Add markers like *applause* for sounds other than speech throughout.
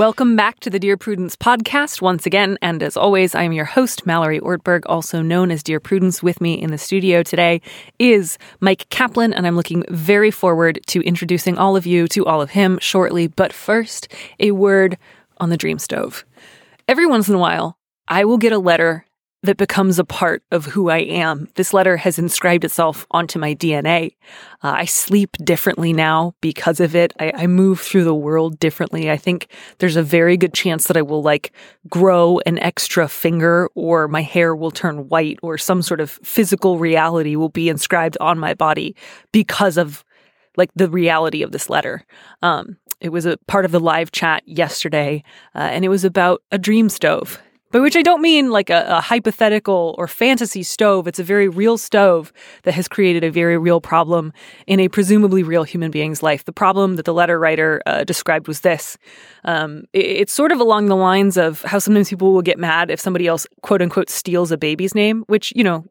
Welcome back to the Dear Prudence podcast once again. And as always, I am your host, Mallory Ortberg, also known as Dear Prudence. With me in the studio today is Myq Kaplan, and I'm looking very forward to introducing all of you to all of him shortly. But first, a word on the dream stove. Every once in a while, I will get a letter that becomes a part of who I am. This letter has inscribed itself onto my DNA. Uh, I sleep differently now because of it. I, I move through the world differently. I think there's a very good chance that I will like grow an extra finger or my hair will turn white or some sort of physical reality will be inscribed on my body because of like the reality of this letter. Um, it was a part of the live chat yesterday, uh, and it was about a dream stove by which I don't mean like a, a, hypothetical or fantasy stove. It's a very real stove that has created a very real problem in a presumably real human being's life. The problem that the letter writer uh, described was this. Um, it, it's sort of along the lines of how sometimes people will get mad if somebody else, quote unquote, steals a baby's name, which, you know,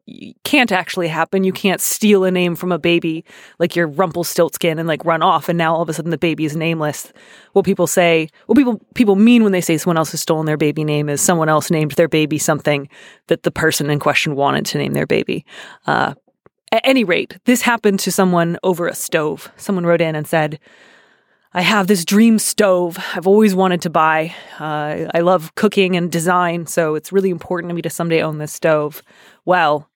can't actually happen. You can't steal a name from a baby like you're Rumpelstiltskin and like run off and now all of a sudden the baby is nameless. What people say, what people, people mean when they say someone else has stolen their baby name is someone else named their baby something that the person in question wanted to name their baby. Uh, at any rate, this happened to someone over a stove. Someone wrote in and said, I have this dream stove I've always wanted to buy. Uh, I love cooking and design, so it's really important to me to someday own this stove. Well,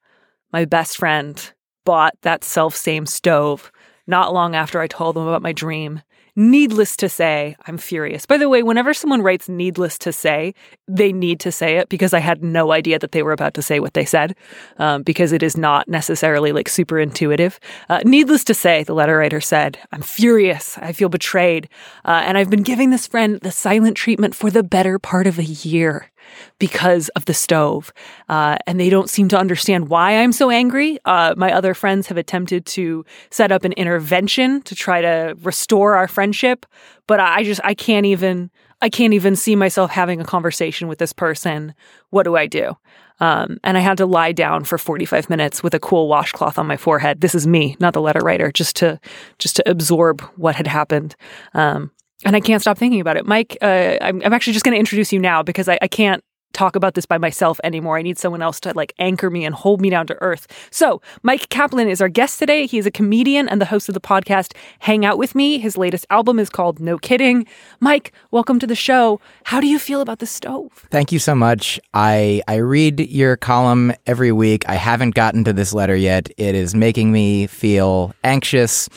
my best friend bought that self same stove not long after I told them about my dream. Needless to say, I'm furious. By the way, whenever someone writes needless to say, they need to say it because I had no idea that they were about to say what they said, um, because it is not necessarily like super intuitive. Uh, needless to say, the letter writer said, I'm furious. I feel betrayed. Uh, and I've been giving this friend the silent treatment for the better part of a year because of the stove. Uh, and they don't seem to understand why I'm so angry. Uh, my other friends have attempted to set up an intervention to try to restore our friendship, but I just, I can't even, I can't even see myself having a conversation with this person. What do I do? Um, and I had to lie down for 45 minutes with a cool washcloth on my forehead. This is me, not the letter writer, just to just to absorb what had happened. Um, and I can't stop thinking about it. Myq, uh, I'm, I'm, actually just going to introduce you now because I, I can't talk about this by myself anymore. I need someone else to like anchor me and hold me down to earth. So, Myq Kaplan is our guest today. He is a comedian and the host of the podcast Hang Out With Me. His latest album is called No Kidding. Myq, welcome to the show. How do you feel about the stove? Thank you so much. I I read your column every week. I haven't gotten to this letter yet. It is making me feel anxious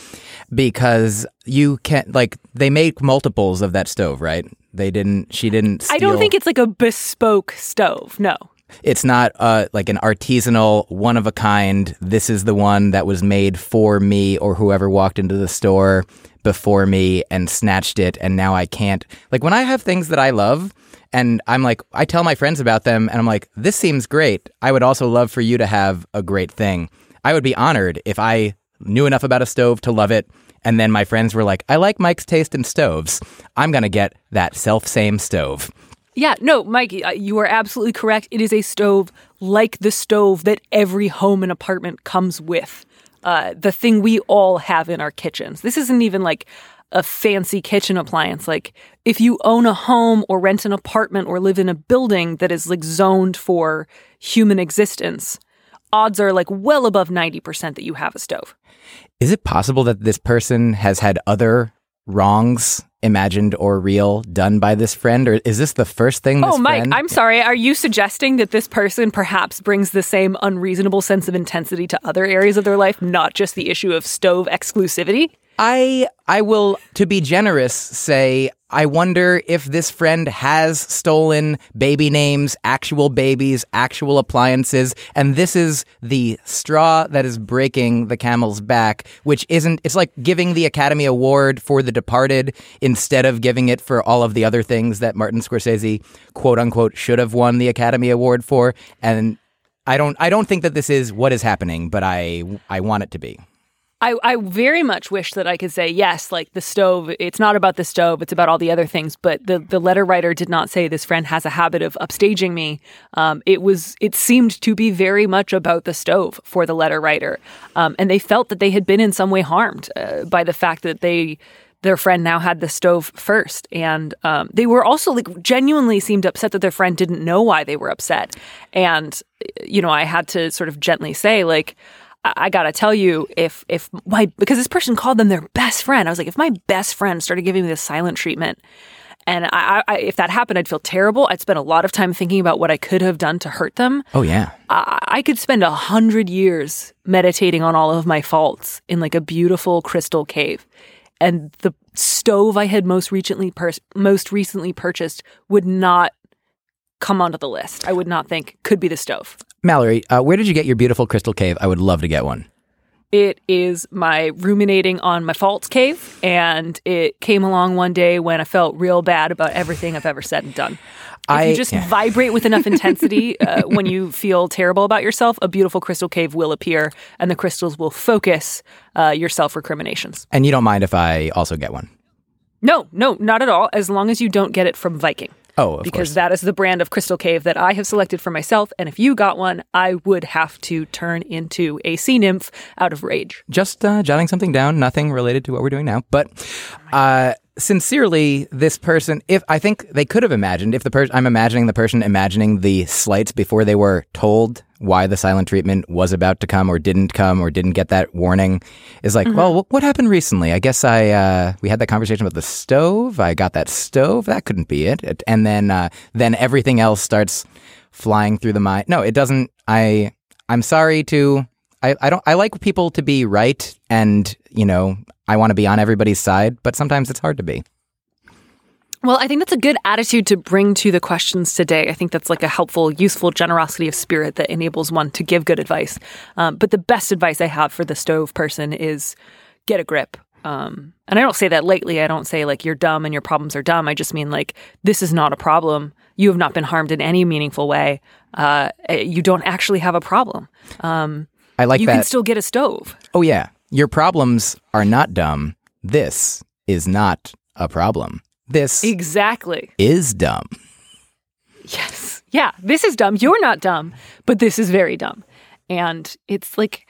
because you can't like they make multiples of that stove, right? They didn't. She didn't. Steal. I don't think it's like a bespoke stove. No. It's not uh, like an artisanal, one of a kind. This is the one that was made for me or whoever walked into the store before me and snatched it, and now I can't. Like when I have things that I love, and I'm like, I tell my friends about them, and I'm like, this seems great. I would also love for you to have a great thing. I would be honored if I knew enough about a stove to love it and then my friends were like, I like Myq's taste in stoves. I'm going to get that self same stove. Yeah, no, Myq, uh, you are absolutely correct. It is a stove like the stove that every home and apartment comes with. Uh, the thing we all have in our kitchens. This isn't even like a fancy kitchen appliance. Like if you own a home or rent an apartment or live in a building that is like zoned for human existence, odds are like well above 90% that you have a stove. Is it possible that this person has had other wrongs imagined or real done by this friend? Or is this the first thing that's oh mike friend... i'm sorry. Are you suggesting that this person perhaps brings the same unreasonable sense of intensity to other areas of their life not just the issue of stove exclusivity? I I will to be generous say I wonder if this friend has stolen baby names, actual babies, actual appliances, and this is the straw that is breaking the camel's back, which isn't it's like giving the Academy Award for The Departed instead of giving it for all of the other things that Martin Scorsese quote unquote should have won the Academy Award for and I don't I don't think that this is what is happening, but I I want it to be. I, I very much wish that I could say yes, like the stove. It's not about the stove; it's about all the other things. But the the letter writer did not say this friend has a habit of upstaging me. Um, it was it seemed to be very much about the stove for the letter writer, um, and they felt that they had been in some way harmed uh, by the fact that they their friend now had the stove first, and um, they were also like genuinely seemed upset that their friend didn't know why they were upset, and you know I had to sort of gently say like I gotta tell you, if if my because this person called them their best friend, I was like, if my best friend started giving me this silent treatment, and I, I, if that happened, I'd feel terrible. I'd spend a lot of time thinking about what I could have done to hurt them. Oh yeah, I, I could spend a hundred years meditating on all of my faults in like a beautiful crystal cave, and the stove I had most recently pur- most recently purchased would not come onto the list. I would not think could be the stove. Mallory, uh, where did you get your beautiful crystal cave? I would love to get one. It is my ruminating on my faults cave, and it came along one day when I felt real bad about everything I've ever said and done. If I- you just yeah. vibrate with enough *laughs* intensity uh, when you feel terrible about yourself, a beautiful crystal cave will appear, and the crystals will focus uh, your self recriminations. And you don't mind if I also get one? No, no, not at all. As long as you don't get it from Viking. Oh, of because course. that is the brand of crystal cave that I have selected for myself. And if you got one, I would have to turn into a sea nymph out of rage. Just uh, jotting something down, nothing related to what we're doing now. But uh, sincerely, this person, if I think they could have imagined, if the person, I'm imagining the person imagining the slights before they were told why the silent treatment was about to come or didn't come or didn't get that warning, is like, well, what happened recently? I guess I, uh, we had that conversation about the stove. I got that stove. That couldn't be it. It- And then, uh, then everything else starts flying through the mind. No, it doesn't. I, I'm sorry to I, I don't I like people to be right and you know I want to be on everybody's side, but sometimes it's hard to be. Well, I think that's a good attitude to bring to the questions today. I think that's like a helpful, useful generosity of spirit that enables one to give good advice. Um, but the best advice I have for the stove person is get a grip. Um, and I don't say that lightly. I don't say like you're dumb and your problems are dumb. I just mean like this is not a problem. You have not been harmed in any meaningful way. Uh, you don't actually have a problem. Um, I like you that. You can still get a stove. oh yeah, your problems are not dumb. This is not a problem. This Exactly. is dumb. Yes. Yeah, this is dumb. You're not dumb, but this is very dumb. And it's like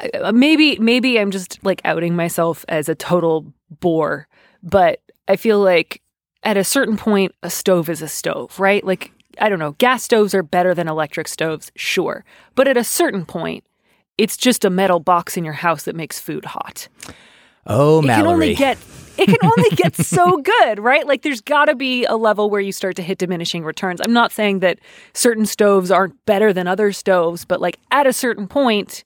uh, maybe maybe I'm just like outing myself as a total bore, but I feel like at a certain point a stove is a stove, right? Like I don't know, gas stoves are better than electric stoves, sure. But at a certain point it's just a metal box in your house that makes food hot Oh, Mallory. it can only get it can only *laughs* get so good, right? Like there's got to be a level where you start to hit diminishing returns. I'm not saying that certain stoves aren't better than other stoves, but like at a certain point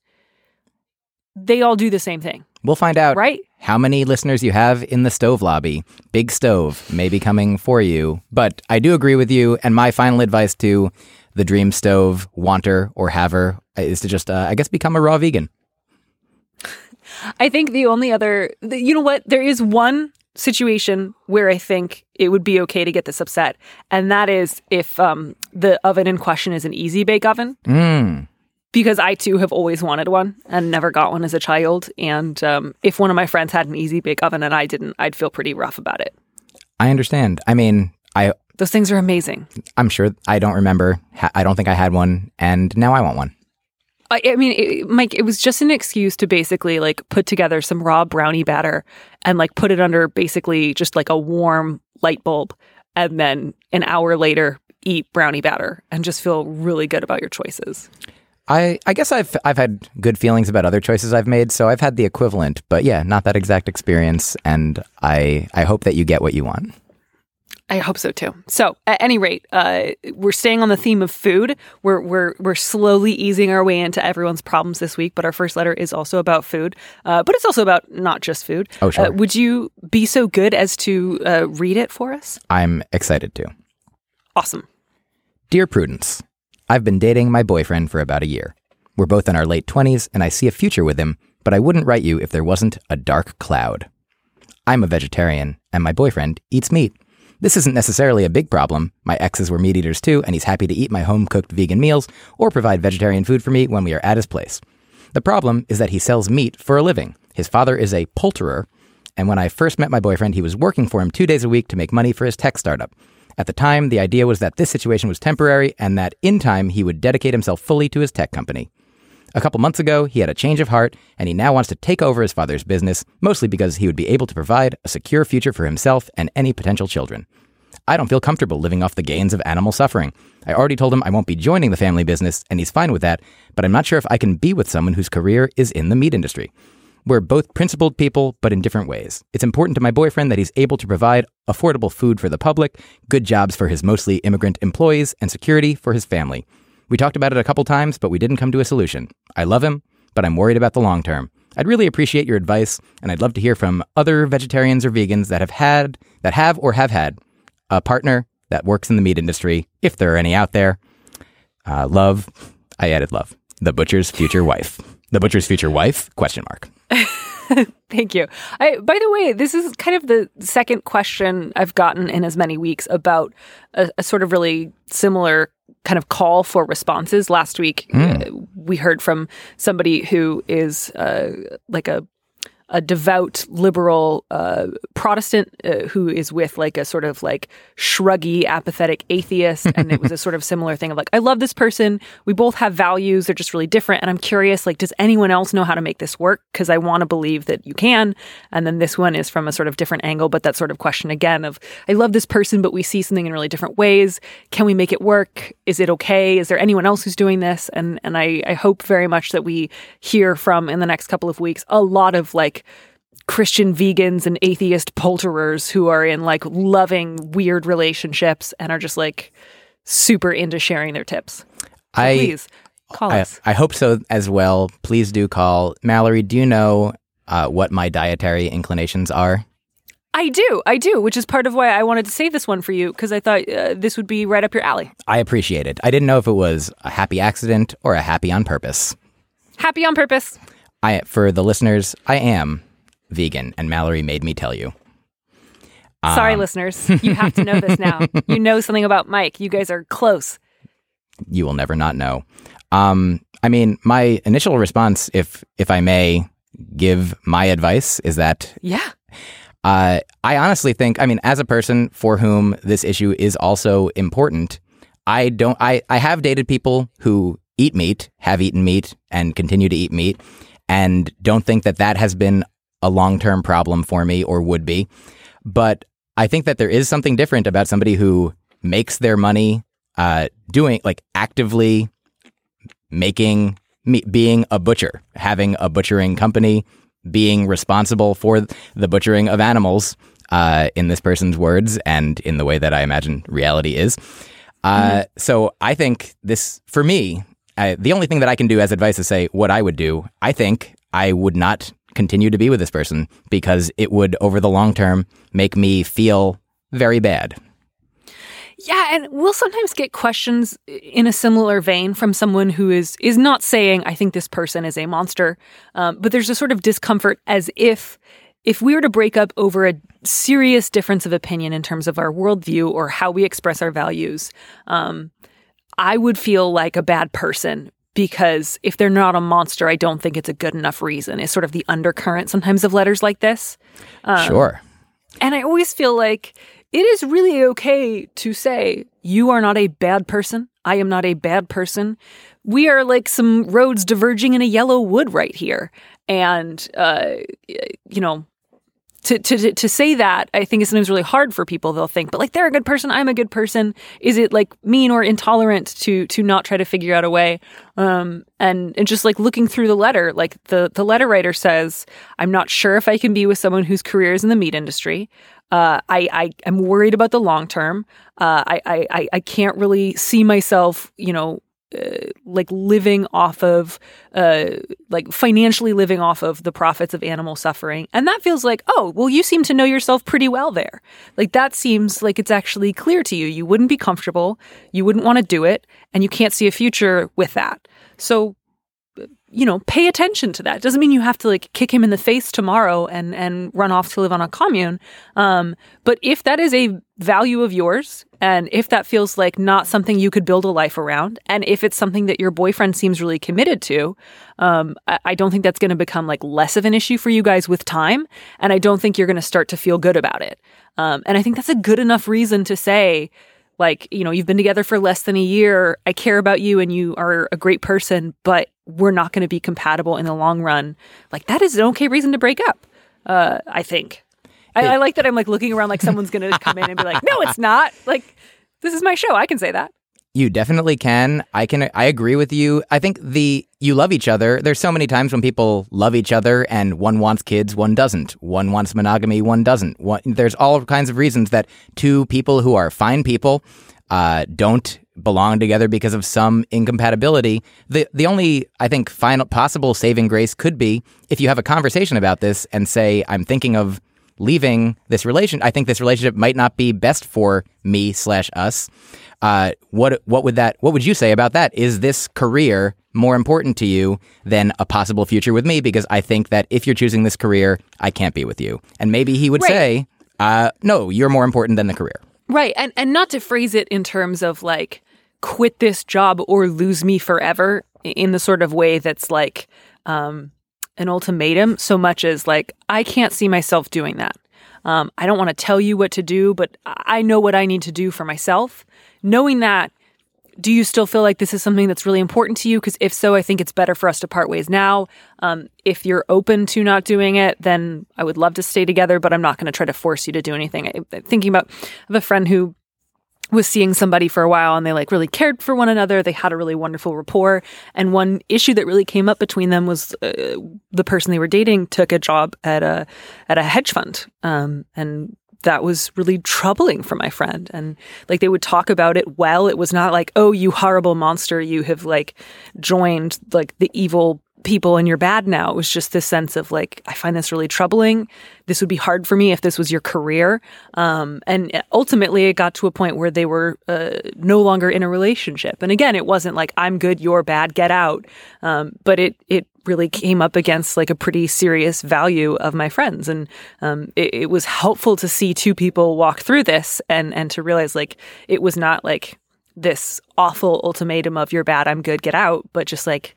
they all do the same thing, we'll find out right? How many listeners you have in the stove lobby. Big stove may be coming for you, but I do agree with you. And my final advice to the dream stove wanter or haver is to just, uh, I guess, become a raw vegan. I think the only other the, you know what, there is one situation where I think it would be okay to get this upset, and that is if um, the oven in question is an easy bake oven. Mm. Because I too have always wanted one and never got one as a child. And um, if one of my friends had an easy bake oven and I didn't, I'd feel pretty rough about it. I understand. I mean, I Those things are amazing. I'm sure I don't remember. I don't think I had one, and now I want one. I, I mean, it, Myq, it was just an excuse to basically like put together some raw brownie batter and like put it under basically just like a warm light bulb, and then an hour later eat brownie batter and just feel really good about your choices. I I guess I've I've had good feelings about other choices I've made, so I've had the equivalent, but yeah, not that exact experience, and I I hope that you get what you want. I hope so too. So, at any rate, uh, we're staying on the theme of food. We're we're we're slowly easing our way into everyone's problems this week. But our first letter is also about food, uh, but it's also about not just food. Oh, sure. Uh, would you be so good as to uh, read it for us? I'm excited to. Awesome. Dear Prudence, I've been dating my boyfriend for about a year. We're both in our late 20s, and I see a future with him, but I wouldn't write you if there wasn't a dark cloud. I'm a vegetarian, and my boyfriend eats meat. This isn't necessarily a big problem. My exes were meat eaters too, and he's happy to eat my home cooked vegan meals or provide vegetarian food for me when we are at his place. The problem is that he sells meat for a living. His father is a poulterer, and when I first met my boyfriend, he was working for him two days a week to make money for his tech startup. At the time, the idea was that this situation was temporary and that in time he would dedicate himself fully to his tech company. A couple months ago, he had a change of heart and he now wants to take over his father's business, mostly because he would be able to provide a secure future for himself and any potential children. I don't feel comfortable living off the gains of animal suffering. I already told him I won't be joining the family business, and he's fine with that, but I'm not sure if I can be with someone whose career is in the meat industry. We're both principled people, but in different ways. It's important to my boyfriend that he's able to provide affordable food for the public, good jobs for his mostly immigrant employees, and security for his family. We talked about it a couple times, but we didn't come to a solution. I love him, but I'm worried about the long term. I'd really appreciate your advice, and I'd love to hear from other vegetarians or vegans that have had, that have or have had a partner that works in the meat industry, if there are any out there. Uh, love, I added love. The butcher's future wife. The butcher's future wife? Question mark. *laughs* Thank you. I, by the way, this is kind of the second question I've gotten in as many weeks about a, a sort of really similar kind of call for responses. Last week, Mm. uh, we heard from somebody who is uh, like a a devout liberal uh, Protestant uh, who is with like a sort of like shruggy, apathetic atheist. And it was a sort of similar thing of like, I love this person. We both have values. They're just really different. And I'm curious, like, does anyone else know how to make this work? Because I want to believe that you can. And then this one is from a sort of different angle, but that sort of question again of, I love this person, but we see something in really different ways. Can we make it work? Is it okay? Is there anyone else who's doing this? And and I, I hope very much that we hear from in the next couple of weeks a lot of like Christian vegans and atheist poulterers who are in like loving weird relationships and are just like super into sharing their tips. So I, please call I, us. I hope so as well. Please do call. Mallory, do you know uh, what my dietary inclinations are? I do, I do, which is part of why I wanted to save this one for you because I thought uh, this would be right up your alley. I appreciate it. I didn't know if it was a happy accident or a happy on purpose. Happy on purpose. I, for the listeners, I am vegan, and Mallory made me tell you. Sorry, listeners, you have to know this now. you know something about Myq. You guys are close. You will never not know. Um, I mean, my initial response, if if I may give my advice, is that Yeah. Uh, I honestly think, I mean, as a person for whom this issue is also important, I don't, I, I have dated people who eat meat, have eaten meat, and continue to eat meat, and don't think that that has been a long term problem for me or would be. But I think that there is something different about somebody who makes their money uh, doing, like, actively making, me, being a butcher, having a butchering company, being responsible for the butchering of animals, uh, in this person's words and in the way that I imagine reality is. Uh, So I think this, for me, uh, the only thing that I can do as advice is say what I would do. I think I would not continue to be with this person because it would, over the long term, make me feel very bad. Yeah, and we'll sometimes get questions in a similar vein from someone who is is not saying I think this person is a monster, um, but there's a sort of discomfort as if if we were to break up over a serious difference of opinion in terms of our worldview or how we express our values, um, I would feel like a bad person because if they're not a monster, I don't think it's a good enough reason. Is sort of the undercurrent sometimes of letters like this. sure. And I always feel like it is really okay to say, you are not a bad person. I am not a bad person. We are like some roads diverging in a yellow wood right here. And, uh, you know, to, to, to say that, I think is sometimes really hard for people. They'll think, but like they're a good person, I'm a good person. Is it like mean or intolerant to to not try to figure out a way? Um, and and just like looking through the letter, like the the letter writer says, I'm not sure if I can be with someone whose career is in the meat industry. Uh, I I am worried about the long term. Uh, I, I I I can't really see myself, you know, uh, like living off of uh like financially living off of the profits of animal suffering. And that feels like oh well you seem to know yourself pretty well there. Like that seems like it's actually clear to you. You wouldn't be comfortable. You wouldn't want to do it. And you can't see a future with that. So you know, pay attention to that. Doesn't mean you have to like kick him in the face tomorrow and and run off to live on a commune. Um, but if that is a value of yours, and if that feels like not something you could build a life around, and if it's something that your boyfriend seems really committed to, um, I, I don't think that's going to become like less of an issue for you guys with time. And I don't think you're going to start to feel good about it. Um, and I think that's a good enough reason to say like you know you've been together for less than a year. I care about you and you are a great person but we're not going to be compatible in the long run. Like that is an okay reason to break up uh, i think. I, I like that i'm like looking around like someone's going to come in and be like no it's not. Like this is my show. I can say that You definitely can. I can. I agree with you. I think the you love each other. There's so many times when people love each other and one wants kids, one doesn't. One wants monogamy, one doesn't. One, there's all kinds of reasons that two people who are fine people uh, don't belong together because of some incompatibility. The the only I think final possible saving grace could be if you have a conversation about this and say I'm thinking of leaving this relation. I think this relationship might not be best for me slash us. Uh, what what would that what would you say about that? Is this career more important to you than a possible future with me? Because I think that if you're choosing this career, I can't be with you. And maybe he would Right. say, uh, "No, you're more important than the career." Right. And and not to phrase it in terms of like quit this job or lose me forever in the sort of way that's like um an ultimatum so much as like I can't see myself doing that. Um I don't want to tell you what to do, but I know what I need to do for myself. Knowing that do you still feel like this is something that's really important to you? Because if so, I think it's better for us to part ways now. Um, if you're open to not doing it, then I would love to stay together, but I'm not going to try to force you to do anything. I, thinking about, I have a friend who was seeing somebody for a while and they like really cared for one another. They had a really wonderful rapport. And one issue that really came up between them was uh, the person they were dating took a job at a at a hedge fund. Um, and that was really troubling for my friend. And like they would talk about it well. It was not like, oh, you horrible monster, you have like joined like the evil people and you're bad now. It was just this sense of like, I find this really troubling. This would be hard for me if this was your career. Um, and ultimately, it got to a point where they were uh, no longer in a relationship. And again, it wasn't like I'm good, you're bad, get out. Um, but it it really came up against like a pretty serious value of my friends, and um, it, it was helpful to see two people walk through this and and to realize like it was not like this awful ultimatum of you're bad, I'm good, get out, but just like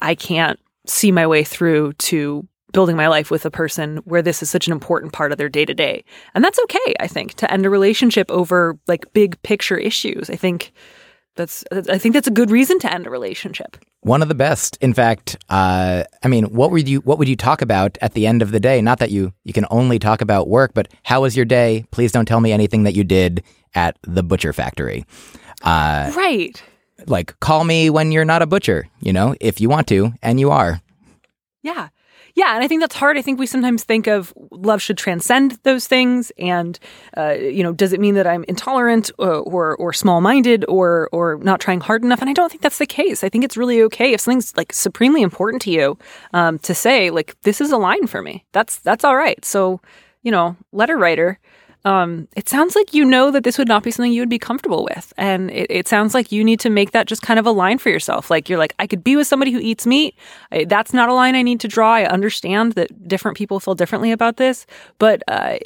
I can't see my way through to building my life with a person where this is such an important part of their day to day. And that's okay, I think, to end a relationship over like big picture issues. I think that's I think that's a good reason to end a relationship. One of the best. In fact, uh, I mean, what would you what would you talk about at the end of the day? Not that you you can only talk about work, but how was your day? Please don't tell me anything that you did at the butcher factory. Uh, Right. like, call me when you're not a butcher. You know, if you want to, and you are. Yeah. Yeah, and I think that's hard. I think we sometimes think of love should transcend those things, and uh, you know, does it mean that I'm intolerant or or, or small minded or or not trying hard enough? And I don't think that's the case. I think it's really okay if something's like supremely important to you um, to say like this is a line for me. That's that's all right. So you know, letter writer. Um, it sounds like you know that this would not be something you would be comfortable with. And it, it sounds like you need to make that just kind of a line for yourself. Like you're like, I could be with somebody who eats meat. I, that's not a line I need to draw. I understand that different people feel differently about this. But uh,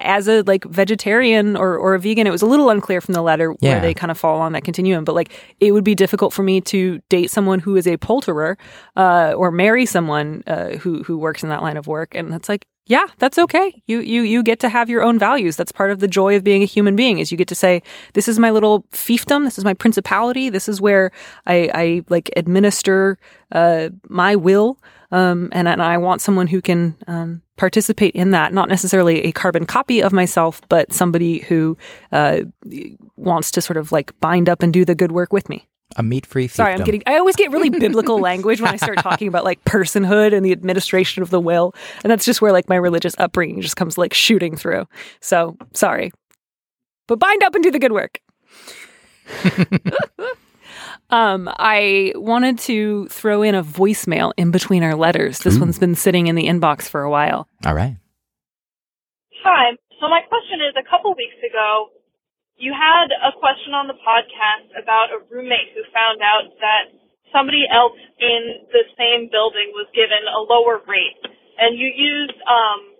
as a like vegetarian or, or a vegan, it was a little unclear from the letter Yeah. where they kind of fall on that continuum. But like it would be difficult for me to date someone who is a poulterer uh, or marry someone uh, who, who works in that line of work. And that's like, yeah, that's okay. You you you get to have your own values. That's part of the joy of being a human being. Is you get to say, "This is my little fiefdom. This is my principality. This is where I, I like administer uh, my will, um, and, and I want someone who can um, participate in that. Not necessarily a carbon copy of myself, but somebody who uh, wants to sort of like bind up and do the good work with me." A meat free Sorry, I'm getting. I always get really biblical language when I start *laughs* talking about like personhood and the administration of the will, and that's just where like my religious upbringing just comes like shooting through. So sorry, but bind up and do the good work. *laughs* um, I wanted to throw in a voicemail in between our letters. This Ooh. one's been sitting in the inbox for a while. All right. Hi. So my question is, a couple weeks ago, you had a question on the podcast about a roommate who found out that somebody else in the same building was given a lower rate, and you used um,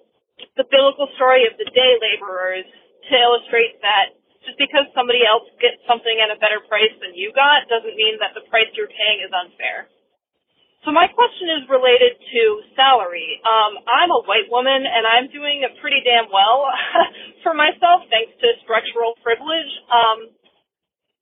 the biblical story of the day laborers to illustrate that just because somebody else gets something at a better price than you got doesn't mean that the price you're paying is unfair. So my question is related to salary. Um, I'm a white woman and I'm doing pretty damn well *laughs* for myself thanks to structural privilege. Um,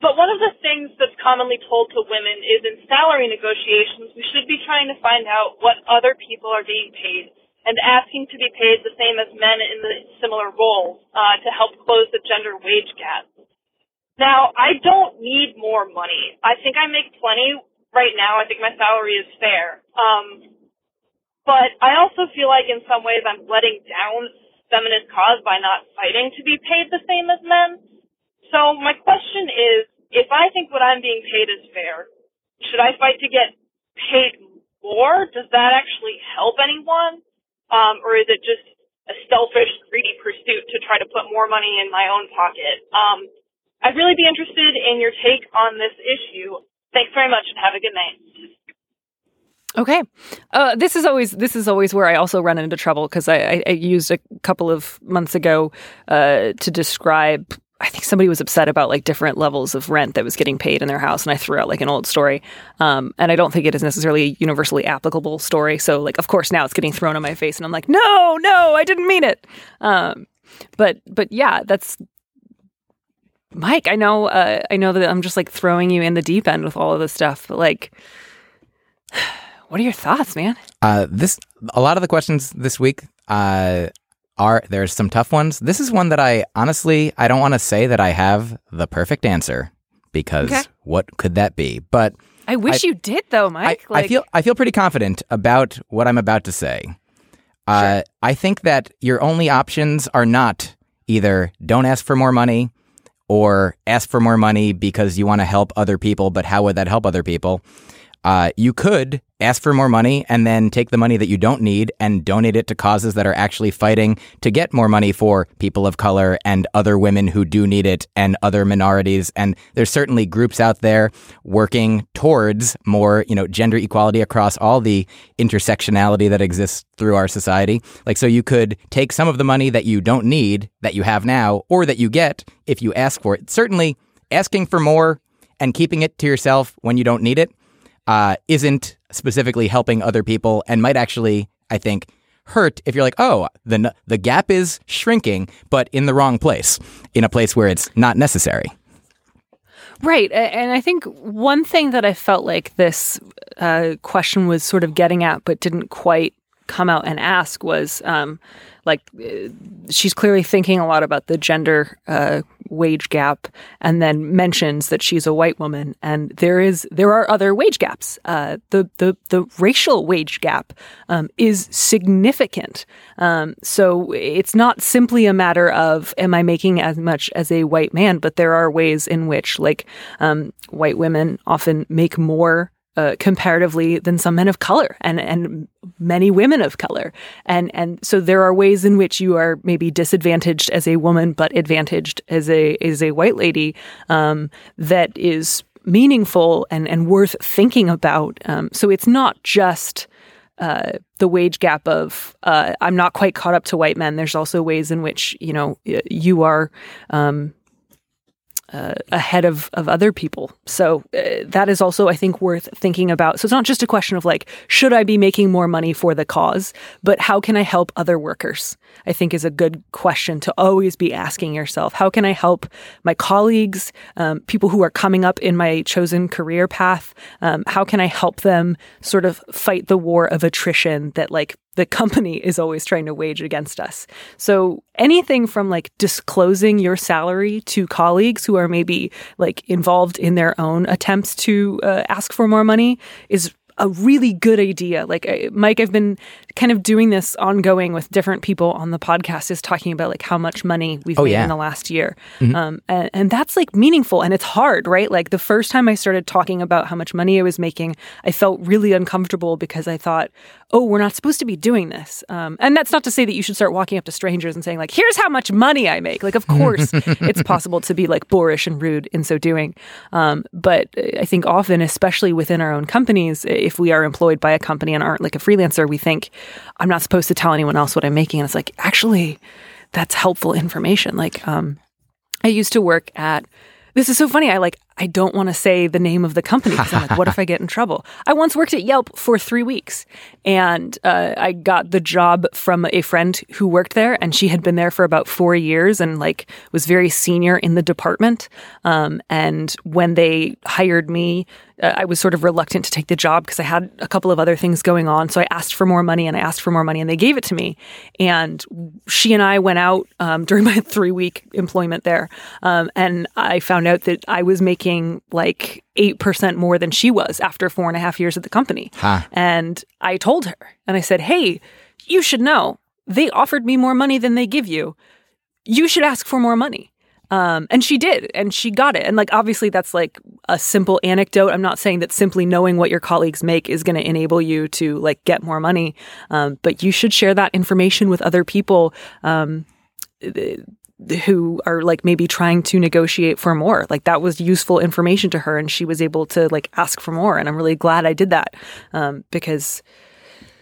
but one of the things that's commonly told to women is in salary negotiations, we should be trying to find out what other people are being paid and asking to be paid the same as men in the similar roles uh, to help close the gender wage gap. Now, I don't need more money. I think I make plenty right now. I think my salary is fair. Um, but I also feel like in some ways I'm letting down feminist cause by not fighting to be paid the same as men. So my question is, if I think what I'm being paid is fair, should I fight to get paid more? Does that actually help anyone? Um, or is it just a selfish, greedy pursuit to try to put more money in my own pocket? Um, I'd really be interested in your take on this issue. Thanks very much and have a good night. Okay, uh, this is always this is always where I also run into trouble because I, I, I, used a couple of months ago uh, to describe. I think somebody was upset about like different levels of rent that was getting paid in their house, and I threw out like an old story. Um, and I don't think it is necessarily a universally applicable story. So, like, of course, now it's getting thrown in my face, and I'm like, no, no, I didn't mean it. Um, but but yeah, that's Myq, I know, uh, I know that I'm just like throwing you in the deep end with all of this stuff, but like, *sighs* what are your thoughts, man? Uh, this a lot of the questions this week uh, are there's some tough ones. This is one that I honestly I don't want to say that I have the perfect answer because okay. what could that be? But I wish I, you did though, Myq. I, like... I, feel I feel pretty confident about what I'm about to say. Uh, sure. I think that your only options are not either don't ask for more money or ask for more money because you want to help other people, but how would that help other people? Uh, you could ask for more money and then take the money that you don't need and donate it to causes that are actually fighting to get more money for people of color and other women who do need it and other minorities. And there's certainly groups out there working towards more, you know, gender equality across all the intersectionality that exists through our society. Like, so you could take some of the money that you don't need that you have now or that you get if you ask for it. Certainly asking for more and keeping it to yourself when you don't need it uh, isn't specifically helping other people and might actually, I think, hurt if you're like, oh, the the gap is shrinking, but in the wrong place, in a place where it's not necessary. Right, and I think one thing that I felt like this uh, question was sort of getting at, but didn't quite come out and ask was. Um, like uh, she's clearly thinking a lot about the gender uh, wage gap and then mentions that she's a white woman. And there is there are other wage gaps. Uh, the the the racial wage gap um, is significant. Um, so it's not simply a matter of am I making as much as a white man but there are ways in which like um, white women often make more uh, comparatively than some men of color and and many women of color and and so there are ways in which you are maybe disadvantaged as a woman but advantaged as a as a white lady um, that is meaningful and and worth thinking about um, so it's not just uh, the wage gap of uh, I'm not quite caught up to white men. There's also ways in which you know you are um, uh, ahead of, of other people. So uh, that is also, I think, worth thinking about. So it's not just a question of like, should I be making more money for the cause, but how can I help other workers? I think is a good question to always be asking yourself. How can I help my colleagues, um, people who are coming up in my chosen career path? Um, how can I help them sort of fight the war of attrition that like the company is always trying to wage against us. So anything from like disclosing your salary to colleagues who are maybe like involved in their own attempts to uh, ask for more money is a really good idea. Like Myq, I've been kind of doing this ongoing with different people on the podcast is talking about like how much money we've Oh, made yeah. in the last year. Um, and, and that's like meaningful and it's hard, right? Like the first time I started talking about how much money I was making, I felt really uncomfortable because I thought, oh, we're not supposed to be doing this. Um, and that's not to say that you should start walking up to strangers and saying, like, here's how much money I make. Like, of *laughs* course, it's possible to be like boorish and rude in so doing. Um, but I think often, especially within our own companies, if we are employed by a company and aren't like a freelancer, we think, I'm not supposed to tell anyone else what I'm making. And it's like, actually, that's helpful information. Like, um, I used to work at. This is so funny. I like. I don't want to say the name of the company because I'm like, what if I get in trouble? I once worked at Yelp for three weeks, and uh, I got the job from a friend who worked there, and she had been there for about four years and like was very senior in the department. Um, and when they hired me, uh, I was sort of reluctant to take the job because I had a couple of other things going on. So I asked for more money and I asked for more money and they gave it to me. And she and I went out um, *laughs* during my three week employment there. Um, and I found out that I was making like 8% more than she was after four and a half years at the company. Ha. And I told her and I said, Hey, you should know they offered me more money than they give you. You should ask for more money. Um, and she did, and she got it. And like, obviously, that's like a simple anecdote. I'm not saying that simply knowing what your colleagues make is going to enable you to like get more money, um, but you should share that information with other people. Um, who are like maybe trying to negotiate for more like that was useful information to her and she was able to like ask for more and i'm really glad i did that um, because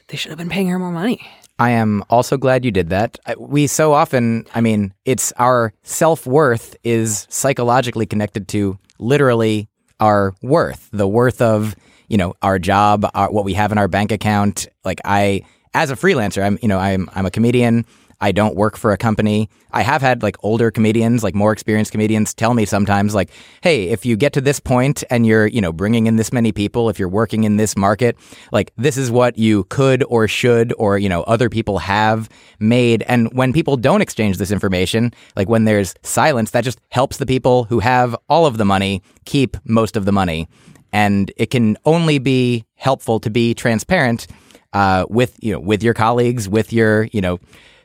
they should have been paying her more money I am also glad you did that. We so often, I mean, it's our self worth is psychologically connected to literally our worth, the worth of, you know, our job, our, what we have in our bank account. Like I, as a freelancer, I'm, you know, I'm, I'm a comedian. I don't work for a company. I have had like older comedians, like more experienced comedians tell me sometimes like, "Hey, if you get to this point and you're, you know, bringing in this many people, if you're working in this market, like this is what you could or should or, you know, other people have made." And when people don't exchange this information, like when there's silence, that just helps the people who have all of the money keep most of the money. And it can only be helpful to be transparent uh, with you know with your colleagues, with your you know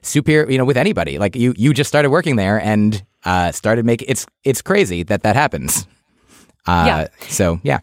superior, you know, with anybody. Like you, you just started working there and uh, started making. It's it's crazy that that happens. Uh, Yeah. So yeah.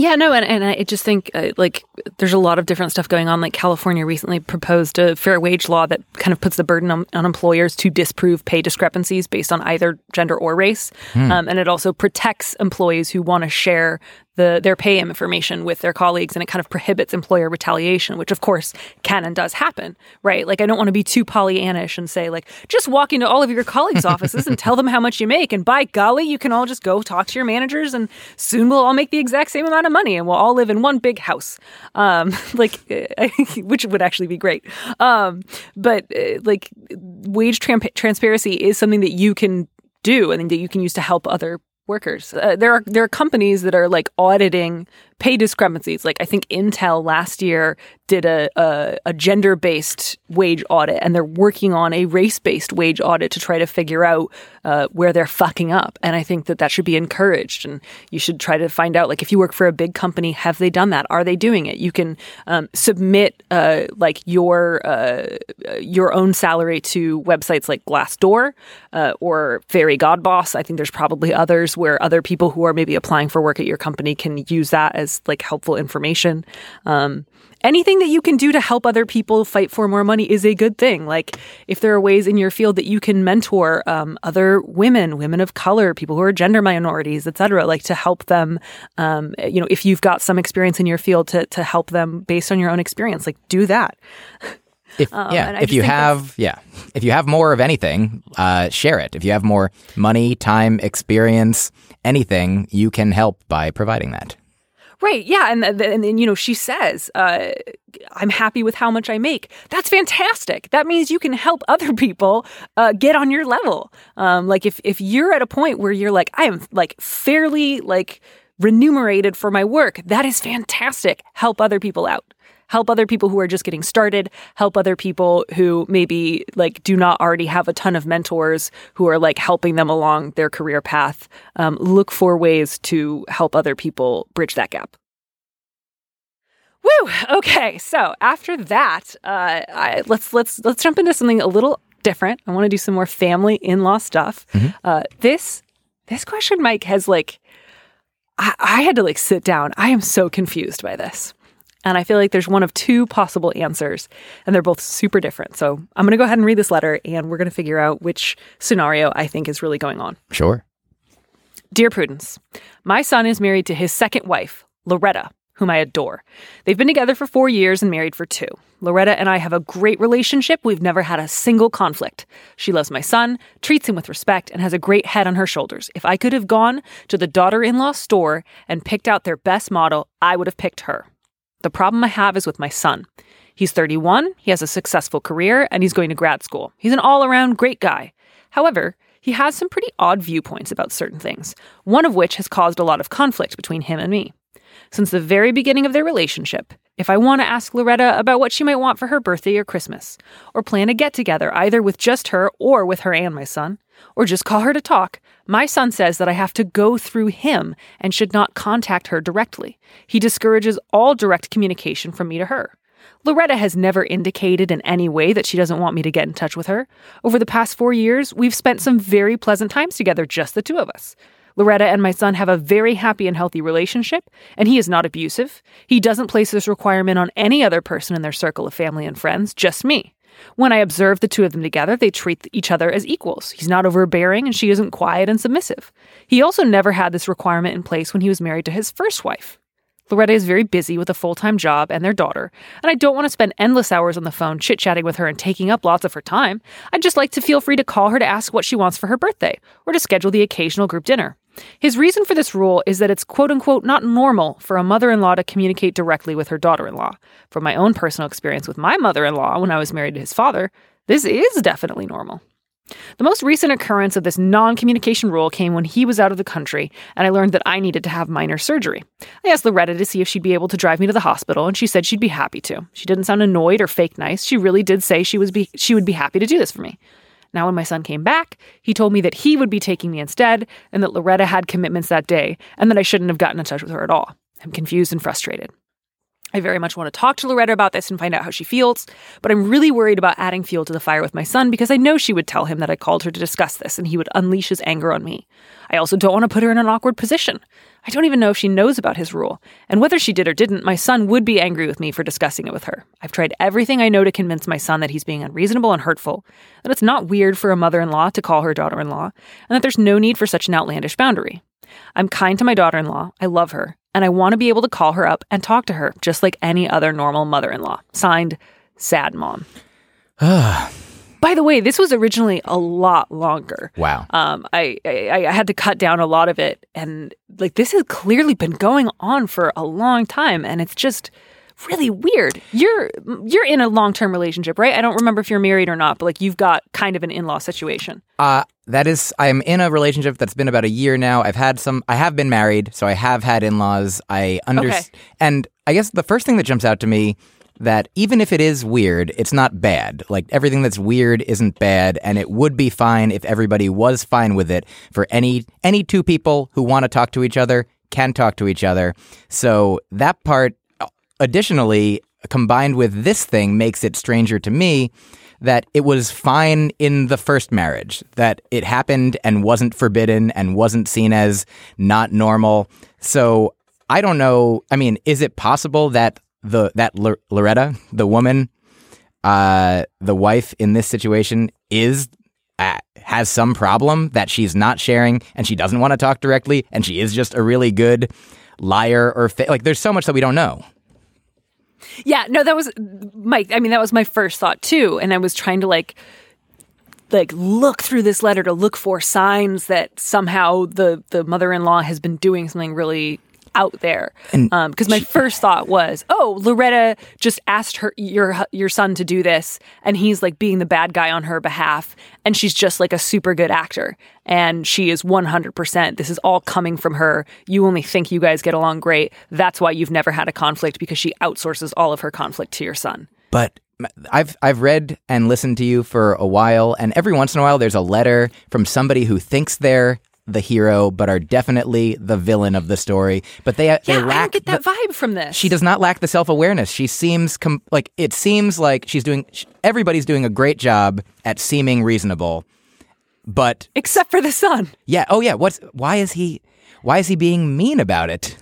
Yeah, no, and, and I just think uh, like there's a lot of different stuff going on. Like California recently proposed a fair wage law that kind of puts the burden on, on employers to disprove pay discrepancies based on either gender or race, um, and it also protects employees who want to share the their pay information with their colleagues, and it kind of prohibits employer retaliation, which of course can and does happen, right? Like I don't want to be too Pollyannish and say like just walk into all of your colleagues' *laughs* offices and tell them how much you make, and by golly, you can all just go talk to your managers, and soon we'll all make the exact same amount of money, and we'll all live in one big house, um, *laughs* like *laughs* which would actually be great. Um, but uh, like wage transparency is something that you can do and that you can use to help other workers. Uh, there are there are companies that are like auditing pay discrepancies. Like I think Intel last year did a a, a gender based wage audit, and they're working on a race based wage audit to try to figure out uh, where they're fucking up. And I think that that should be encouraged, and you should try to find out like if you work for a big company, have they done that? Are they doing it? You can um, submit uh, like your uh, your own salary to websites like Glassdoor uh, or Fairygodboss. I think there's probably others where other people who are maybe applying for work at your company can use that as like helpful information. Um, anything that you can do to help other people fight for more money is a good thing. Like if there are ways in your field that you can mentor um, other women, women of color, people who are gender minorities, etc., like to help them. Um, you know, if you've got some experience in your field to to help them based on your own experience, like do that. If *laughs* Um, yeah, if you have yeah, if you have more of anything, uh, share it. If you have more money, time, experience, anything, you can help by providing that. Right. Yeah. And, and, and, and, you know, she says, uh, I'm happy with how much I make. That's fantastic. That means you can help *laughs* other people uh, get on your level. Um, like if, if you're at a point where you're like, I am like fairly like remunerated for my work, that is fantastic. Help other people out. Help other people who are just getting started. Help other people who maybe like do not already have a ton of mentors who are like helping them along their career path. Um, look for ways to help other people bridge that gap. Woo! Okay, so after that, uh, I, let's let's let's jump into something a little different. I want to do some more family in-law stuff. Uh, this this question, Myq, has like I, I had to like sit down. I am so confused by this. And I feel like there's one of two possible answers, and they're both super different. So I'm going to go ahead and read this letter, and we're going to figure out which scenario I think is really going on. Sure. Dear Prudence, my son is married to his second wife, Loretta, whom I adore. They've been together for four years and married for two. Loretta and I have a great relationship. We've never had a single conflict. She loves my son, treats him with respect, and has a great head on her shoulders. If I could have gone to the daughter in law store and picked out their best model, I would have picked her. The problem I have is with my son. He's 31, he has a successful career, and he's going to grad school. He's an all around great guy. However, he has some pretty odd viewpoints about certain things, one of which has caused a lot of conflict between him and me. Since the very beginning of their relationship, if I want to ask Loretta about what she might want for her birthday or Christmas, or plan a get together either with just her or with her and my son, or just call her to talk, my son says that I have to go through him and should not contact her directly. He discourages all direct communication from me to her. Loretta has never indicated in any way that she doesn't want me to get in touch with her. Over the past four years, we've spent some very pleasant times together, just the two of us. Loretta and my son have a very happy and healthy relationship, and he is not abusive. He doesn't place this requirement on any other person in their circle of family and friends, just me. When I observe the two of them together, they treat each other as equals. He's not overbearing, and she isn't quiet and submissive. He also never had this requirement in place when he was married to his first wife. Loretta is very busy with a full time job and their daughter, and I don't want to spend endless hours on the phone chit chatting with her and taking up lots of her time. I'd just like to feel free to call her to ask what she wants for her birthday, or to schedule the occasional group dinner. His reason for this rule is that it's quote unquote not normal for a mother in law to communicate directly with her daughter in law. From my own personal experience with my mother in law when I was married to his father, this is definitely normal. The most recent occurrence of this non communication rule came when he was out of the country, and I learned that I needed to have minor surgery. I asked Loretta to see if she'd be able to drive me to the hospital, and she said she'd be happy to. She didn't sound annoyed or fake nice. She really did say she, was be- she would be happy to do this for me. Now, when my son came back, he told me that he would be taking me instead, and that Loretta had commitments that day, and that I shouldn't have gotten in touch with her at all. I'm confused and frustrated. I very much want to talk to Loretta about this and find out how she feels, but I'm really worried about adding fuel to the fire with my son because I know she would tell him that I called her to discuss this and he would unleash his anger on me. I also don't want to put her in an awkward position. I don't even know if she knows about his rule, and whether she did or didn't, my son would be angry with me for discussing it with her. I've tried everything I know to convince my son that he's being unreasonable and hurtful, that it's not weird for a mother in law to call her daughter in law, and that there's no need for such an outlandish boundary. I'm kind to my daughter in law, I love her, and I want to be able to call her up and talk to her just like any other normal mother in law. Signed, Sad Mom. *sighs* By the way, this was originally a lot longer. Wow. Um, I, I I had to cut down a lot of it, and like this has clearly been going on for a long time, and it's just really weird. You're you're in a long term relationship, right? I don't remember if you're married or not, but like you've got kind of an in law situation. Uh, that is, I'm in a relationship that's been about a year now. I've had some, I have been married, so I have had in laws. I Okay. understand. And I guess the first thing that jumps out to me that even if it is weird, it's not bad. Like everything that's weird isn't bad, and it would be fine if everybody was fine with it. For any any two people who want to talk to each other can talk to each other. So that part, additionally, combined with this thing, makes it stranger to me that it was fine in the first marriage, that it happened and wasn't forbidden and wasn't seen as not normal. So I don't know. I mean, is it possible that the that Loretta, the woman, uh, the wife in this situation, is uh, has some problem that she's not sharing and she doesn't want to talk directly and she is just a really good liar or fa- like there's so much that we don't know. Yeah, no, that was Myq. I mean, that was my first thought too, and I was trying to like like look through this letter to look for signs that somehow the the mother in law has been doing something really out there. Because um, my first thought was, oh, Loretta just asked her your your son to do this, and he's like being the bad guy on her behalf, and she's just like a super good actor, and she is one hundred percent. This is all coming from her. You only think you guys get along great. That's why you've never had a conflict because she outsources all of her conflict to your son. But I've I've read and listened to you for a while, and every once in a while there's a letter from somebody who thinks they're the hero, but are definitely the villain of the story. But they Yeah, they I lack don't get that the- vibe from this. she does not lack the self awareness. She seems com- like it seems like she's doing. Everybody's doing a great job at seeming reasonable, but except for the son. yeah. Oh yeah. What's why is he? Why is he being mean about it?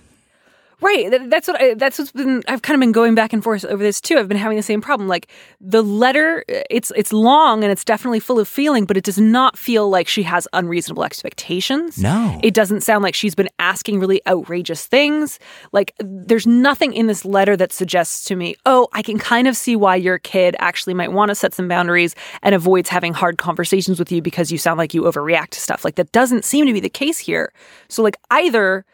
Right. That's what I, that's what's been. I've kind of been going back and forth over this too. I've been having the same problem. Like the letter, it's it's long and it's definitely full of feeling, but it does not feel like she has unreasonable expectations. No. It doesn't sound like she's been asking really outrageous things. Like there's nothing in this letter that suggests to me, oh, I can kind of see why your kid actually might want to set some boundaries and avoids having hard conversations with you because you sound like you overreact to stuff. Like that doesn't seem to be the case here. So like either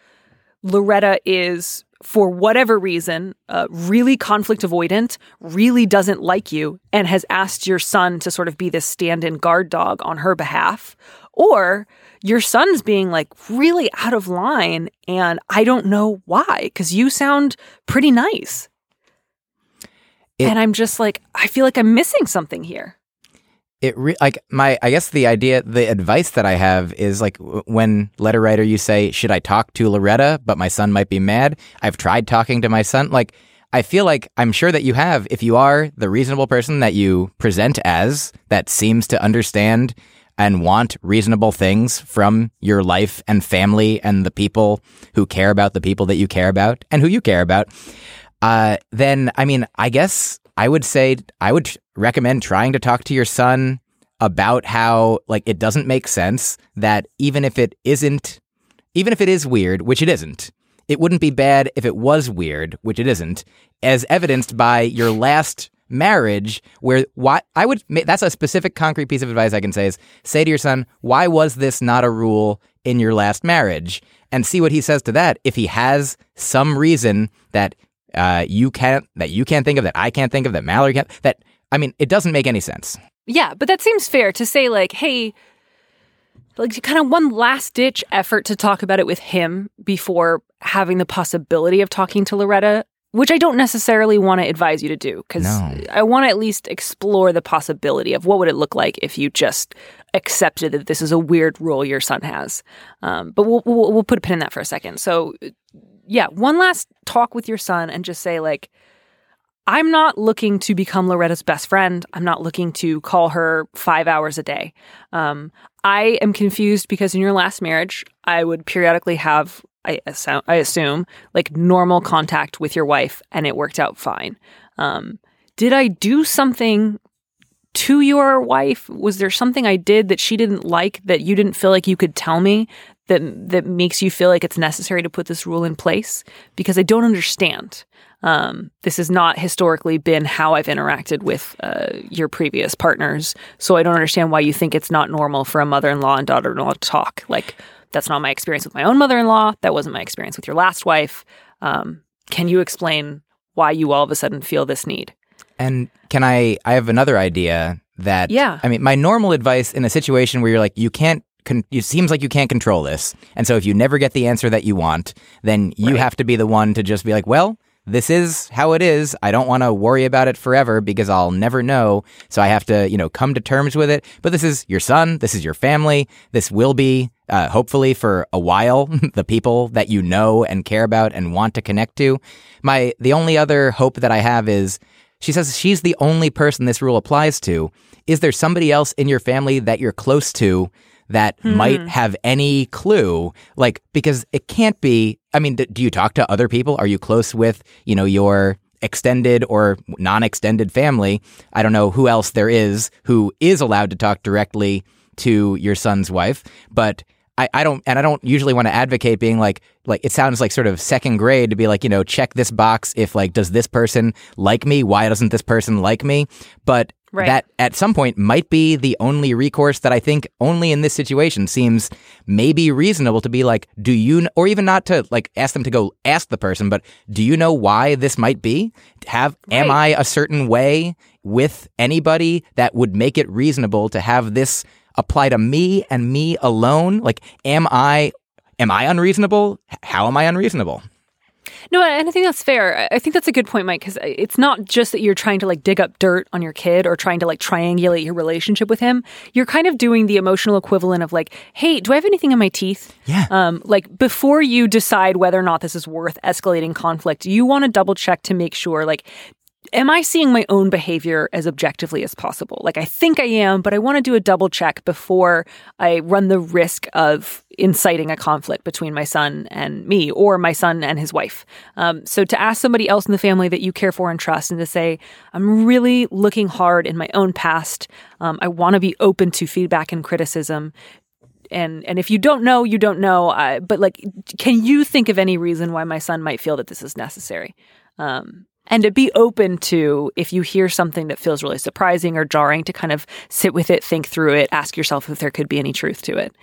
Loretta is, for whatever reason, uh, really conflict avoidant, really doesn't like you, and has asked your son to sort of be this stand in guard dog on her behalf. Or your son's being like really out of line, and I don't know why, because you sound pretty nice. It- and I'm just like, I feel like I'm missing something here. It re- like my i guess the idea the advice that i have is like when letter writer you say should i talk to loretta but my son might be mad? I've tried talking to my son. Like i feel like i'm sure that you have if you are the reasonable person that you present as that seems to understand and want reasonable things from your life and family and the people who care about the people that you care about and who you care about uh, then I mean, I guess I would say I would recommend trying to talk to your son about how like it doesn't make sense that even if it isn't, even if it is weird, which it isn't, it wouldn't be bad if it was weird, which it isn't, as evidenced by your last marriage where why I would that's a specific concrete piece of advice I can say is say to your son why was this not a rule in your last marriage? And see what he says to that if he has some reason that uh, you can't that you can't think of that I can't think of that Mallory can't that I mean it doesn't make any sense Yeah, but that seems fair to say, like, hey, like kind of one last ditch effort to talk about it with him before having the possibility of talking to Loretta, which I don't necessarily want to advise you to do because No. I want to at least explore the possibility of what would it look like if you just accepted that this is a weird rule your son has. Um, but we'll, we'll we'll put a pin in that for a second. So, yeah, one last talk with your son and just say like. I'm not looking to become Loretta's best friend. I'm not looking to call her five hours a day. Um, I am confused because in your last marriage, I would periodically have, I assume, I assume, like normal contact with your wife, and it worked out fine. Um, did I do something to your wife? Was there something I did that she didn't like that you didn't feel like you could tell me that that makes you feel like it's necessary to put this rule in place? Because I don't understand. Um, this has not historically been how I've interacted with uh, your previous partners, so I don't understand why you think it's not normal for a mother-in-law and daughter-in-law to talk. Like that's not my experience with my own mother-in-law. That wasn't my experience with your last wife. Um, can you explain why you all of a sudden feel this need? And can I? I have another idea that. Yeah. I mean, my normal advice in a situation where you're like, you can't. Con- it seems like you can't control this, and so if you never get the answer that you want, then you Right. have to be the one to just be like, well. This is how it is. I don't want to worry about it forever because I'll never know. So I have to, you know, come to terms with it. But this is your son. This is your family. This will be, uh, hopefully for a while, *laughs* the people that you know and care about and want to connect to. My, the only other hope that I have is she says she's the only person this rule applies to. Is there somebody else in your family that you're close to that hmm. might have any clue? Like, because it can't be. I mean, do you talk to other people? Are you close with, you know, your extended or non extended family? I don't know who else there is who is allowed to talk directly to your son's wife, but I, I don't and I don't usually want to advocate being like like it sounds like sort of second grade to be like, you know, check this box if like does this person like me? Why doesn't this person like me? But Right. that at some point might be the only recourse that I think only in this situation seems maybe reasonable to be like, do you, kn- or even not to like ask them to go ask the person, but do you know why this might be? Have, am I a certain way with anybody that would make it reasonable to have this apply to me and me alone? Like, am I, am I unreasonable? How am I unreasonable? No, and I think that's fair. I- think that's a good point, Myq, because it's not just that you're trying to like dig up dirt on your kid or trying to like triangulate your relationship with him. You're kind of doing the emotional equivalent of like, hey, do I have anything in my teeth? Yeah. Um, like before you decide whether or not this is worth escalating conflict, you want to double check to make sure like am I seeing my own behavior as objectively as possible? Like, I think I am, but I want to do a double check before I run the risk of inciting a conflict between my son and me or my son and his wife. Um, so, to ask somebody else in the family that you care for and trust and to say, I'm really looking hard in my own past. Um, I want to be open to feedback and criticism and and if you don't know, you don't know. Uh, but like, can you think of any reason why my son might feel that this is necessary? Um, and to be open to if you hear something that feels really surprising or jarring, to kind of sit with it, think through it, ask yourself if there could be any truth to it.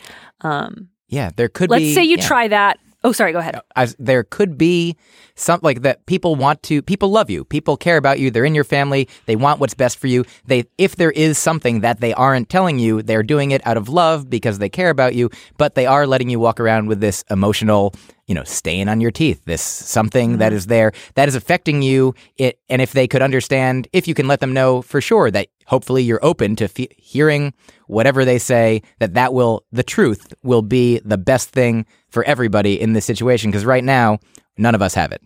Um, Yeah, there could let's be. say you yeah. try that. Oh, sorry. Go ahead. as there could be some like that people want to people love you people care about you they're in your family they want what's best for you they if there is something that they aren't telling you they're doing it out of love because they care about you but they are letting you walk around with this emotional you know stain on your teeth this something that mm-hmm. is there that is affecting you it and if they could understand if you can let them know for sure that hopefully you're open to fe- hearing whatever they say that that will the truth will be the best thing for everybody in this situation because right now none of us have it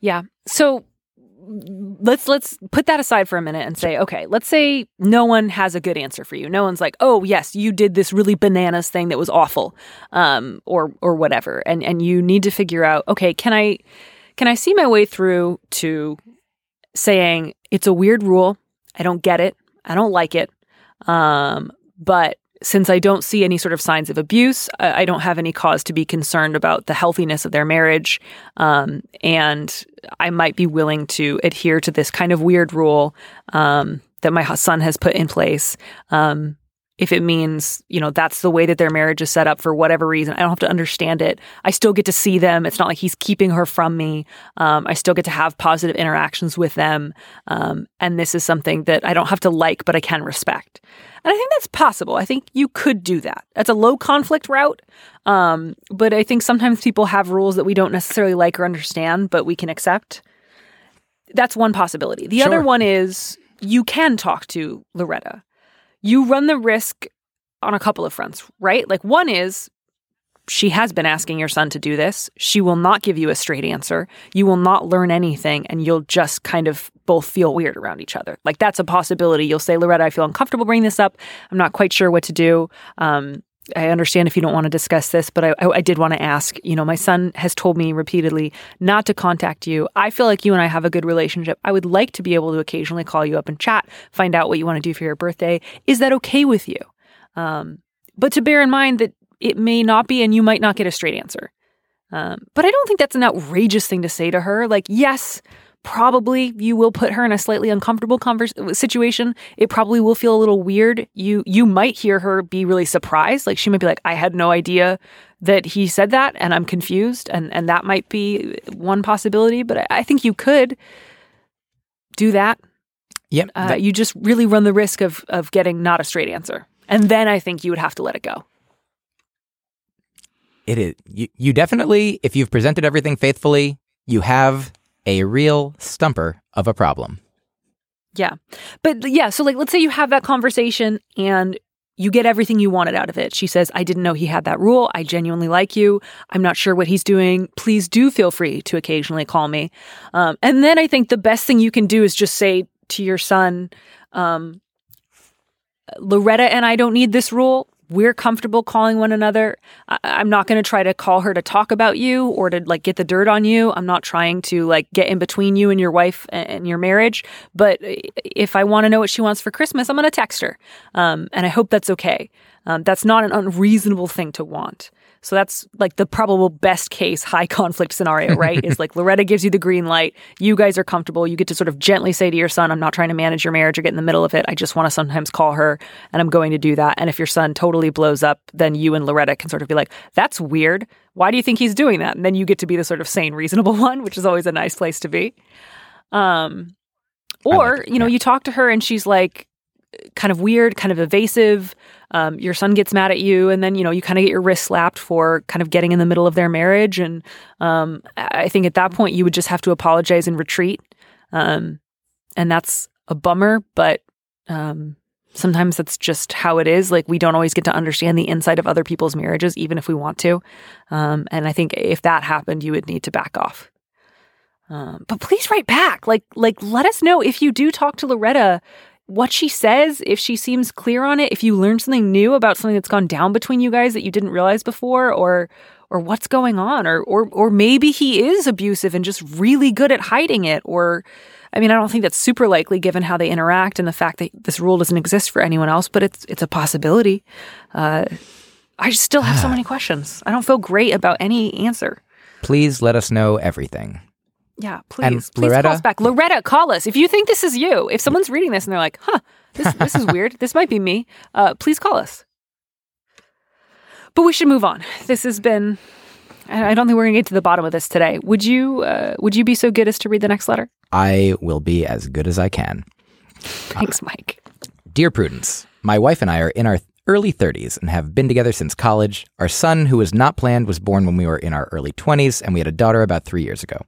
Yeah. So let's let's put that aside for a minute and say, okay, let's say no one has a good answer for you. No one's like, oh yes, you did this really bananas thing that was awful, um, or or whatever, and and you need to figure out, okay, can I can I see my way through to saying it's a weird rule, I don't get it, I don't like it, um, but since I don't see any sort of signs of abuse, I, don't have any cause to be concerned about the healthiness of their marriage. Um, and I might be willing to adhere to this kind of weird rule um, that my son has put in place. Um, if it means, you know, that's the way that their marriage is set up for whatever reason, I don't have to understand it. I still get to see them. It's not like he's keeping her from me. Um, I still get to have positive interactions with them. Um, and this is something that I don't have to like, but I can respect. And I think that's possible. I think you could do that. That's a low conflict route. Um, but I think sometimes people have rules that we don't necessarily like or understand, but we can accept. That's one possibility. The other one is you can talk to Loretta. You run the risk on a couple of fronts, right? Like one is she has been asking your son to do this. She will not give you a straight answer. You will not learn anything, and you'll just kind of both feel weird around each other. Like that's a possibility. You'll say, Loretta, I feel uncomfortable bringing this up. I'm not quite sure what to do. Um, I understand if you don't want to discuss this, but I, I, did want to ask. You know, my son has told me repeatedly not to contact you. I feel like you and I have a good relationship. I would like to be able to occasionally call you up and chat, find out what you want to do for your birthday. Is that okay with you? Um, but to bear in mind that it may not be, and you might not get a straight answer. Um, but I don't think that's an outrageous thing to say to her. Like, yes, probably you will put her in a slightly uncomfortable convers- situation. It probably will feel a little weird. You you might hear her be really surprised. Like she might be like, "I had no idea that he said that, and I'm confused." And and that might be one possibility. But I, I think you could do that. yep Uh, that- you just really run the risk of of getting not a straight answer, and then I think you would have to let it go. It is. You, you definitely, if you've presented everything faithfully, you have a real stumper of a problem. Yeah. But yeah, so like let's say you have that conversation and you get everything you wanted out of it. She says, I didn't know he had that rule. I genuinely like you. I'm not sure what he's doing. Please do feel free to occasionally call me. Um, and then I think the best thing you can do is just say to your son, um, Loretta and I don't need this rule. We're comfortable calling one another. I- I'm not going to try to call her to talk about you or to like get the dirt on you. I'm not trying to like get in between you and your wife and- and your marriage. But if I want to know what she wants for Christmas, I'm going to text her. Um, and I hope that's okay. Um, that's not an unreasonable thing to want. So that's like the probable best case high *laughs* conflict scenario, right? is like Loretta gives you the green light. You guys are comfortable. You get to sort of gently say to your son, I'm not trying to manage your marriage or get in the middle of it. I just want to sometimes call her and I'm going to do that. And if your son totally blows up, then you and Loretta can sort of be like, that's weird. Why do you think he's doing that? And then you get to be the sort of sane, reasonable *laughs* one, which is always a nice place to be. Um, I like or, you know, yeah. you talk to her and she's like, kind of weird, kind of evasive. Um, your son gets mad at you, and then you know you kind of get your wrist slapped for kind of getting in the middle of their marriage. And um, I think at that point you would just have to apologize and retreat. Um, and that's a bummer, but um, sometimes that's just how it is. Like we don't always get to understand the inside of other people's marriages, even if we want to. Um, and I think if that happened, you would need to back off. Um, but please write back. Like, like let us know if you do talk to Loretta, what she says, if she seems clear on it, if you learn something new about something that's gone down between you guys that you didn't realize before, or or what's going on, or or or maybe he is abusive and just really good at hiding it, or I mean, I don't think that's super likely given how they interact and the fact that this rule doesn't exist for anyone else, but it's it's a possibility. Uh, I still have so *sighs* many questions. I don't feel great about any answer. Please let us know everything. Yeah, And please, please Loretta? call us back. Loretta, call us if you think this is you. If someone's reading this and they're like, "Huh, this this is weird. This might be me." Uh, please call us. But we should move on. This has been. I don't think we're gonna get to the bottom of this today. Would you? Uh, would you be so good as to read the next letter? I will be as good as I can. *laughs* Thanks, Myq. Dear Prudence, my wife and I are in our early 30s and have been together since college. Our son, who was not planned, was born when we were in our early 20s, and we had a daughter about three years ago.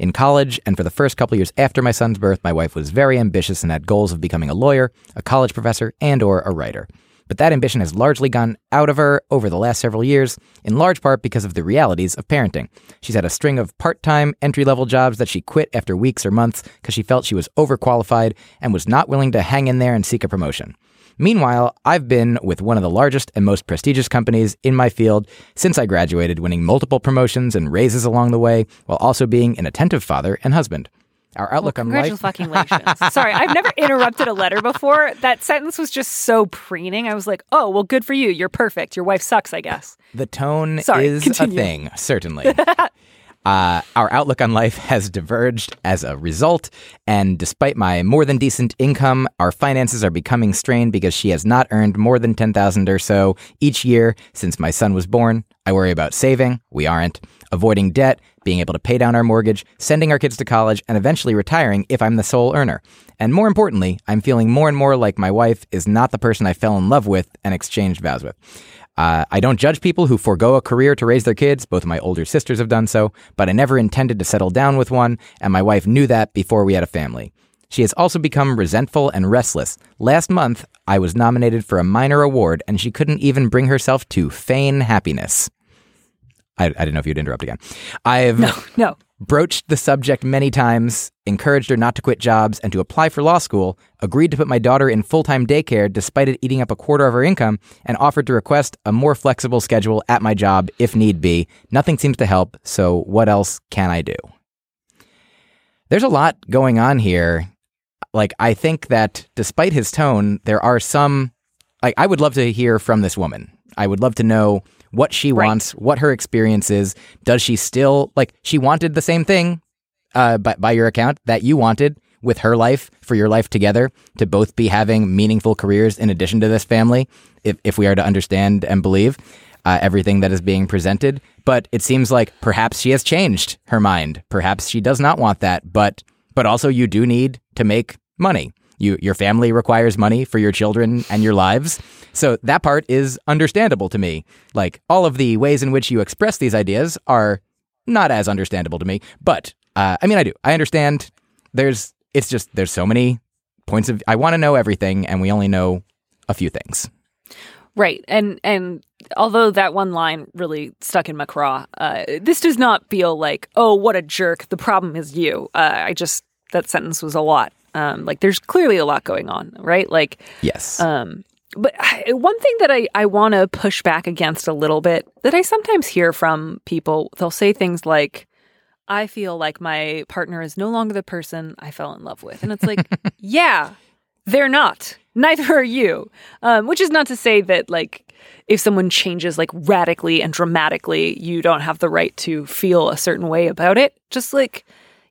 In college, and for the first couple years after my son's birth, my wife was very ambitious and had goals of becoming a lawyer, a college professor, and or a writer. But that ambition has largely gone out of her over the last several years, in large part because of the realities of parenting. She's had a string of part time, entry level jobs that she quit after weeks or months because she felt she was overqualified and was not willing to hang in there and seek a promotion. Meanwhile, I've been with one of the largest and most prestigious companies in my field since I graduated, winning multiple promotions and raises along the way, while also being an attentive father and husband. Our outlook on life. Congratulations. *laughs* Sorry, I've never interrupted a letter before. That sentence was just so preening. I was like, oh, well, good for you. You're perfect. Your wife sucks, I guess. The tone Sorry, is continue. a thing, certainly. *laughs* uh, our outlook on life has diverged as a result, and despite my more than decent income, our finances are becoming strained because she has not earned more than ten thousand or so each year since my son was born. I worry about saving. We aren't. Avoiding debt, being able to pay down our mortgage, sending our kids to college, and eventually retiring if I'm the sole earner. And more importantly, I'm feeling more and more like my wife is not the person I fell in love with and exchanged vows with. Uh, I don't judge people who forego a career to raise their kids. Both my older sisters have done so, but I never intended to settle down with one, and my wife knew that before we had a family. She has also become resentful and restless. Last month, I was nominated for a minor award, and she couldn't even bring herself to feign happiness. I, I didn't know if you'd interrupt again. I've No. Broached the subject many times, encouraged her not to quit jobs and to apply for law school, agreed to put my daughter in full time daycare despite it eating up a quarter of her income, and offered to request a more flexible schedule at my job if need be. Nothing seems to help, so what else can I do? There's a lot going on here. Like, I think that despite his tone, there are some. Like, I would love to hear from this woman. I would love to know what she Right. wants, what her experience is. Does she still like? She wanted the same thing, uh, by, by your account, that you wanted with her life for your life together to both be having meaningful careers in addition to this family. If if we are to understand and believe uh, everything that is being presented, but it seems like perhaps she has changed her mind. Perhaps she does not want that, but but also you do need to make money. You, your family requires money for your children and your lives. So that part is understandable to me. Like all of the ways in which you express these ideas are not as understandable to me. But uh, I mean, I do. I understand. There's. It's just there's so many points of. I want to know everything, and we only know a few things. Right. And and although that one line really stuck in my craw, uh, this does not feel like, oh, what a jerk. The problem is you. Uh, I just that sentence was a lot. Um, like there's clearly a lot going on, right? Like Yes. um, but I, one thing that I, I want to push back against a little bit that I sometimes hear from people, they'll say things like, I feel like my partner is no longer the person I fell in love with. And it's like, *laughs* yeah, they're not. Neither are you. Um, which is not to say that, like, if someone changes like radically and dramatically, you don't have the right to feel a certain way about it. Just like,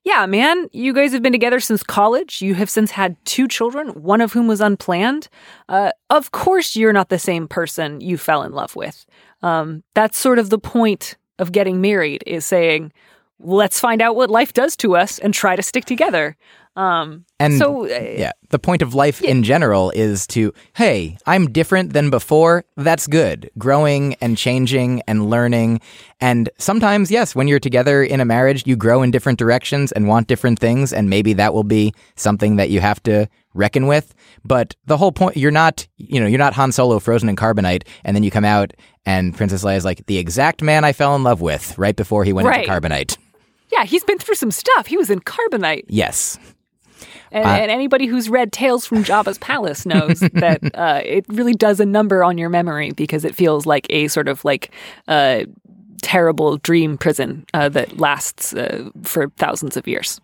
yeah, man, you guys have been together since college. You have since had two children, one of whom was unplanned. Uh, of course, you're not the same person you fell in love with. Um, that's sort of the point of getting married is saying, let's find out what life does to us and try to stick together. Um, And so uh, yeah, the point of life in general is to, hey, I'm different than before. That's good. Growing and changing and learning. And sometimes, yes, when you're together in a marriage, you grow in different directions and want different things. And maybe that will be something that you have to reckon with. But the whole point, you're not, you know, you're not Han Solo frozen in carbonite. And then you come out and Princess Leia is like the exact man I fell in love with right before he went Right. into carbonite. yeah, he's been through some stuff. He was in Carbonite. Yes. And, and anybody who's read Tales from Jabba's Palace knows *laughs* that uh, it really does a number on your memory because it feels like a sort of like uh, terrible dream prison uh, that lasts uh, for thousands of years.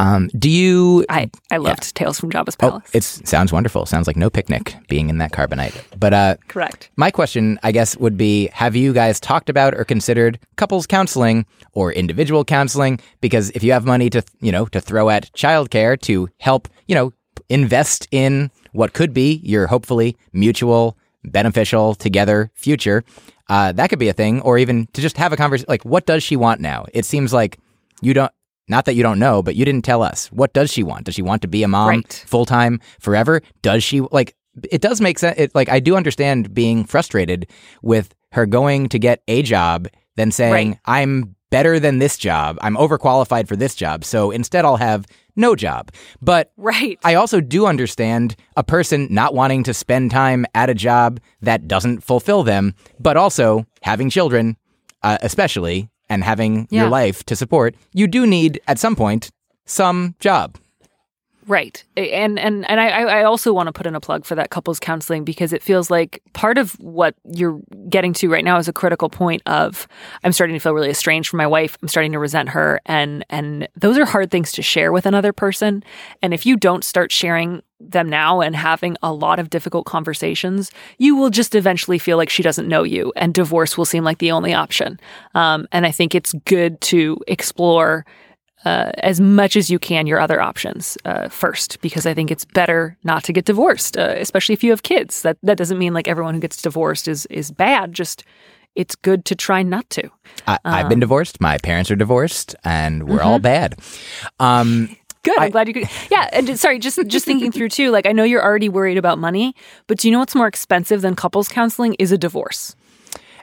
Um, do you I, I loved Tales from Jabba's Oh, Palace. it sounds wonderful. Sounds like no picnic being in that carbonite. But uh, Correct. my question, I guess, would be: Have you guys talked about or considered couples counseling or individual counseling? Because if you have money to, you know, to throw at childcare to help, you know, invest in what could be your hopefully mutual, beneficial, together future, uh, that could be a thing. Or even to just have a conversation. Like, what does she want now? It seems like you don't. Not that you don't know, but you didn't tell us. What does she want? Does she want to be a mom Right. full time forever? Does she like? It does make sense. It, like I do understand being frustrated with her going to get a job, then saying Right. I'm better than this job. I'm overqualified for this job, so instead I'll have no job. But Right. I also do understand a person not wanting to spend time at a job that doesn't fulfill them, but also having children, uh, especially, and having Yeah. your life to support. You do need at some point some job. Right. And and and I I also want to put in a plug for that couples counseling because it feels like part of what you're getting to right now is a critical point of I'm starting to feel really estranged from my wife. I'm starting to resent her and and those are hard things to share with another person. And if you don't start sharing them now and having a lot of difficult conversations, you will just eventually feel like she doesn't know you, and divorce will seem like the only option. Um, and I think it's good to explore uh, as much as you can your other options uh, first, because I think it's better not to get divorced, uh, especially if you have kids. That that doesn't mean like everyone who gets divorced is is bad. Just it's good to try not to. I, I've Um, been divorced. My parents are divorced, and we're Mm-hmm. all bad. Um, Good. I'm glad you could. Yeah. And sorry, just just thinking through too. Like I know you're already worried about money, but do you know what's more expensive than couples counseling is a divorce.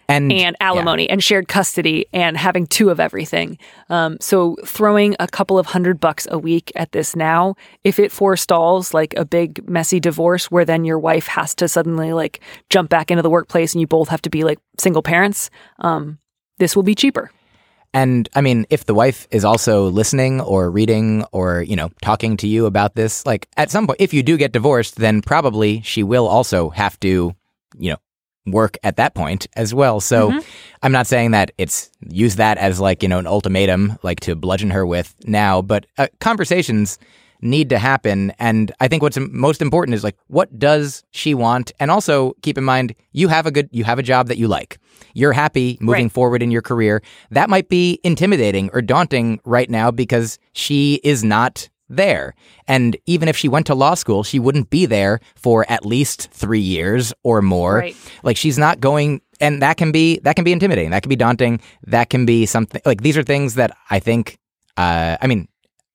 And and alimony and shared custody and having two of everything. Um, so throwing a couple of hundred bucks a week at this now, if it forestalls like a big messy divorce where then your wife has to suddenly like jump back into the workplace and you both have to be like single parents, um, this will be cheaper. And I mean, if the wife is also listening or reading or, you know, talking to you about this, like at some point, if you do get divorced, then probably she will also have to, you know, work at that point as well. So I'm not saying that it's use that as like, you know, an ultimatum, like to bludgeon her with now, but uh, conversations need to happen. And I think what's most important is like, what does she want? And also keep in mind, you have a good, you have a job that you like. You're happy moving Right. forward in your career. That might be intimidating or daunting right now because she is not there. And even if she went to law school, she wouldn't be there for at least three years or more. Right. Like she's not going and that can be that can be intimidating. That can be daunting. That can be something like these are things that I think uh I mean,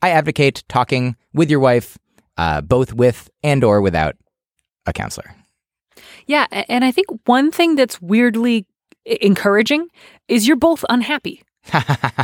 I advocate talking with your wife, uh, both with and or without a counselor. Yeah. And I think one thing that's weirdly encouraging is you're both unhappy. *laughs*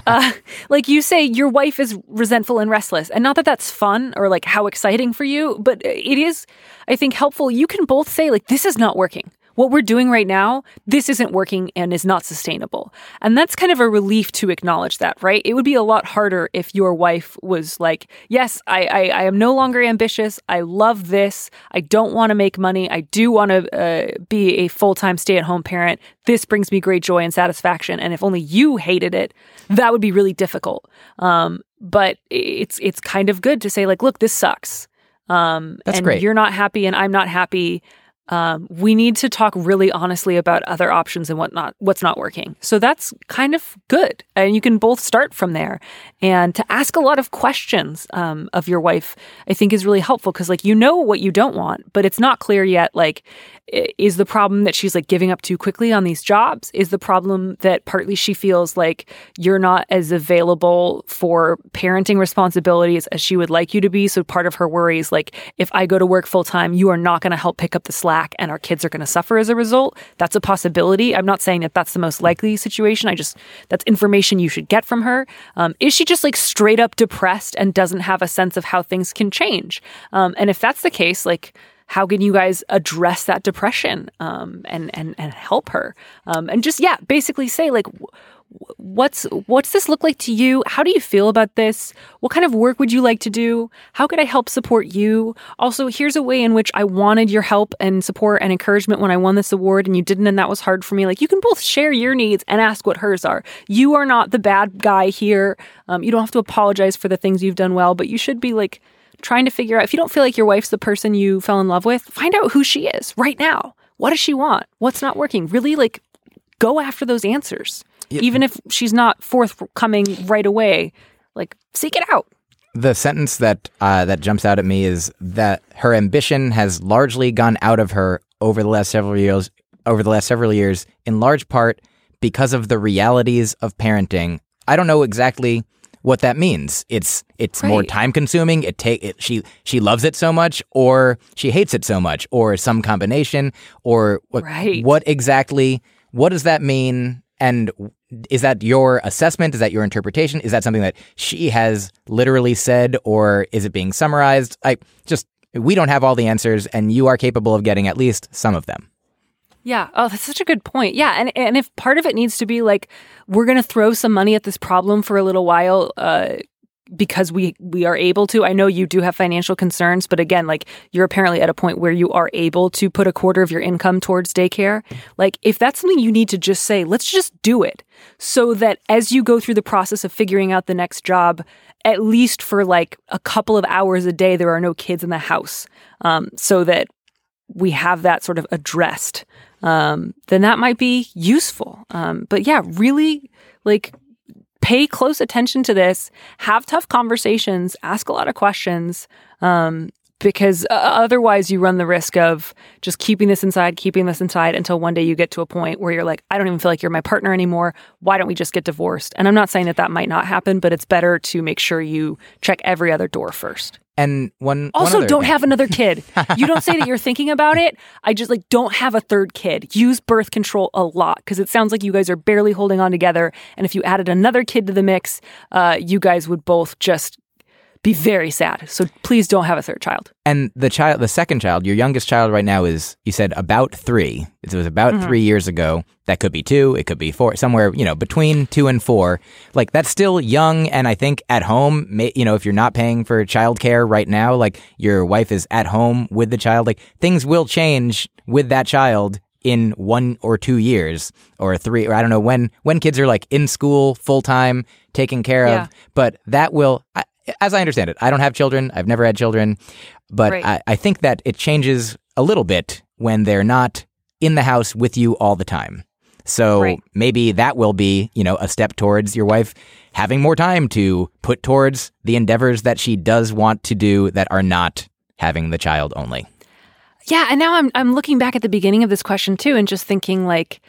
uh, like you say, your wife is resentful and restless. And not that that's fun or like how exciting for you, but it is, I think, helpful. You can both say, like, this is not working. What we're doing right now, this isn't working and is not sustainable. And that's kind of a relief to acknowledge that, right? It would be a lot harder if your wife was like, yes, I, I, I am no longer ambitious. I love this. I don't want to make money. I do want to uh, be a full time stay at home parent. This brings me great joy and satisfaction. And if only you hated it, that would be really difficult. Um, but it's it's kind of good to say like, look, this sucks. Um, That's and great. you're not happy, and I'm not happy. Um, we need to talk really honestly about other options and what not, what's not working. So that's kind of good. And you can both start from there. And to ask a lot of questions um, of your wife, I think is really helpful because, like, you know what you don't want, but it's not clear yet. Like, is the problem that she's like giving up too quickly on these jobs? Is the problem that partly she feels like you're not as available for parenting responsibilities as she would like you to be? So part of her worry is like, if I go to work full time, you are not going to help pick up the slack and our kids are going to suffer as a result. That's a possibility. I'm not saying that that's the most likely situation. I just, that's information you should get from her. Um, is she just like straight up depressed and doesn't have a sense of how things can change? Um, and if that's the case, like, how can you guys address that depression um, and and and help her um, and just yeah basically say like what's what's this look like to you how do you feel about this what kind of work would you like to do how could i help support you also here's a way in which i wanted your help and support and encouragement when i won this award and you didn't and that was hard for me like you can both share your needs and ask what hers are you are not the bad guy here um, you don't have to apologize for the things you've done well but you should be like trying to figure out if you don't feel like your wife's the person you fell in love with, find out who she is right now. What does she want? What's not working? Really like go after those answers. Yeah. Even if she's not forthcoming right away, like seek it out. The sentence that uh, that jumps out at me is that her ambition has largely gone out of her over the last several years. Over the last several years, in large part because of the realities of parenting. I don't know exactly what that means. It's it's right. more time consuming. It take it, she she loves it so much, or she hates it so much, or some combination, or what right. what exactly what does that mean? And is that your assessment? Is that your interpretation? Is that something that she has literally said, or is it being summarized? I just we don't have all the answers, and you are capable of getting at least some of them. Yeah. Oh, that's such a good point. Yeah. And, and if part of it needs to be like, we're going to throw some money at this problem for a little while, uh, because we we are able to. I know you do have financial concerns, but again, like you're apparently at a point where you are able to put a quarter of your income towards daycare. Like if that's something you need to just say, let's just do it. So that as you go through the process of figuring out the next job, at least for like a couple of hours a day, there are no kids in the house. Um, so that we have that sort of addressed um, then that might be useful. Um, but yeah, really like pay close attention to this, have tough conversations, ask a lot of questions. Um, because uh, otherwise you run the risk of just keeping this inside, keeping this inside until one day you get to a point where you're like, I don't even feel like you're my partner anymore. Why don't we just get divorced? And I'm not saying that that might not happen, but it's better to make sure you check every other door first. And one also one don't have another *laughs* kid. you don't say that you're thinking about it. I just like don't have a third kid. Use birth control a lot because it sounds like you guys are barely holding on together. And if you added another kid to the mix, uh, you guys would both just be very sad. So please don't have a third child. And the child, the second child, your youngest child right now is, you said about three. It was about mm-hmm. three years ago. That could be two. It could be four, somewhere, you know, between two and four. Like that's still young. And I think at home, you know, if you're not paying for childcare right now, like your wife is at home with the child, like things will change with that child in one or two years or three or I don't know when when kids are like in school full time taken care yeah. of but that will I, as I understand it, I don't have children. I've never had children, but right. I, I think that it changes a little bit when they're not in the house with you all the time. So right. maybe that will be, you know, a step towards your wife having more time to put towards the endeavors that she does want to do that are not having the child only. Yeah, and now I'm I'm looking back at the beginning of this question too and just thinking like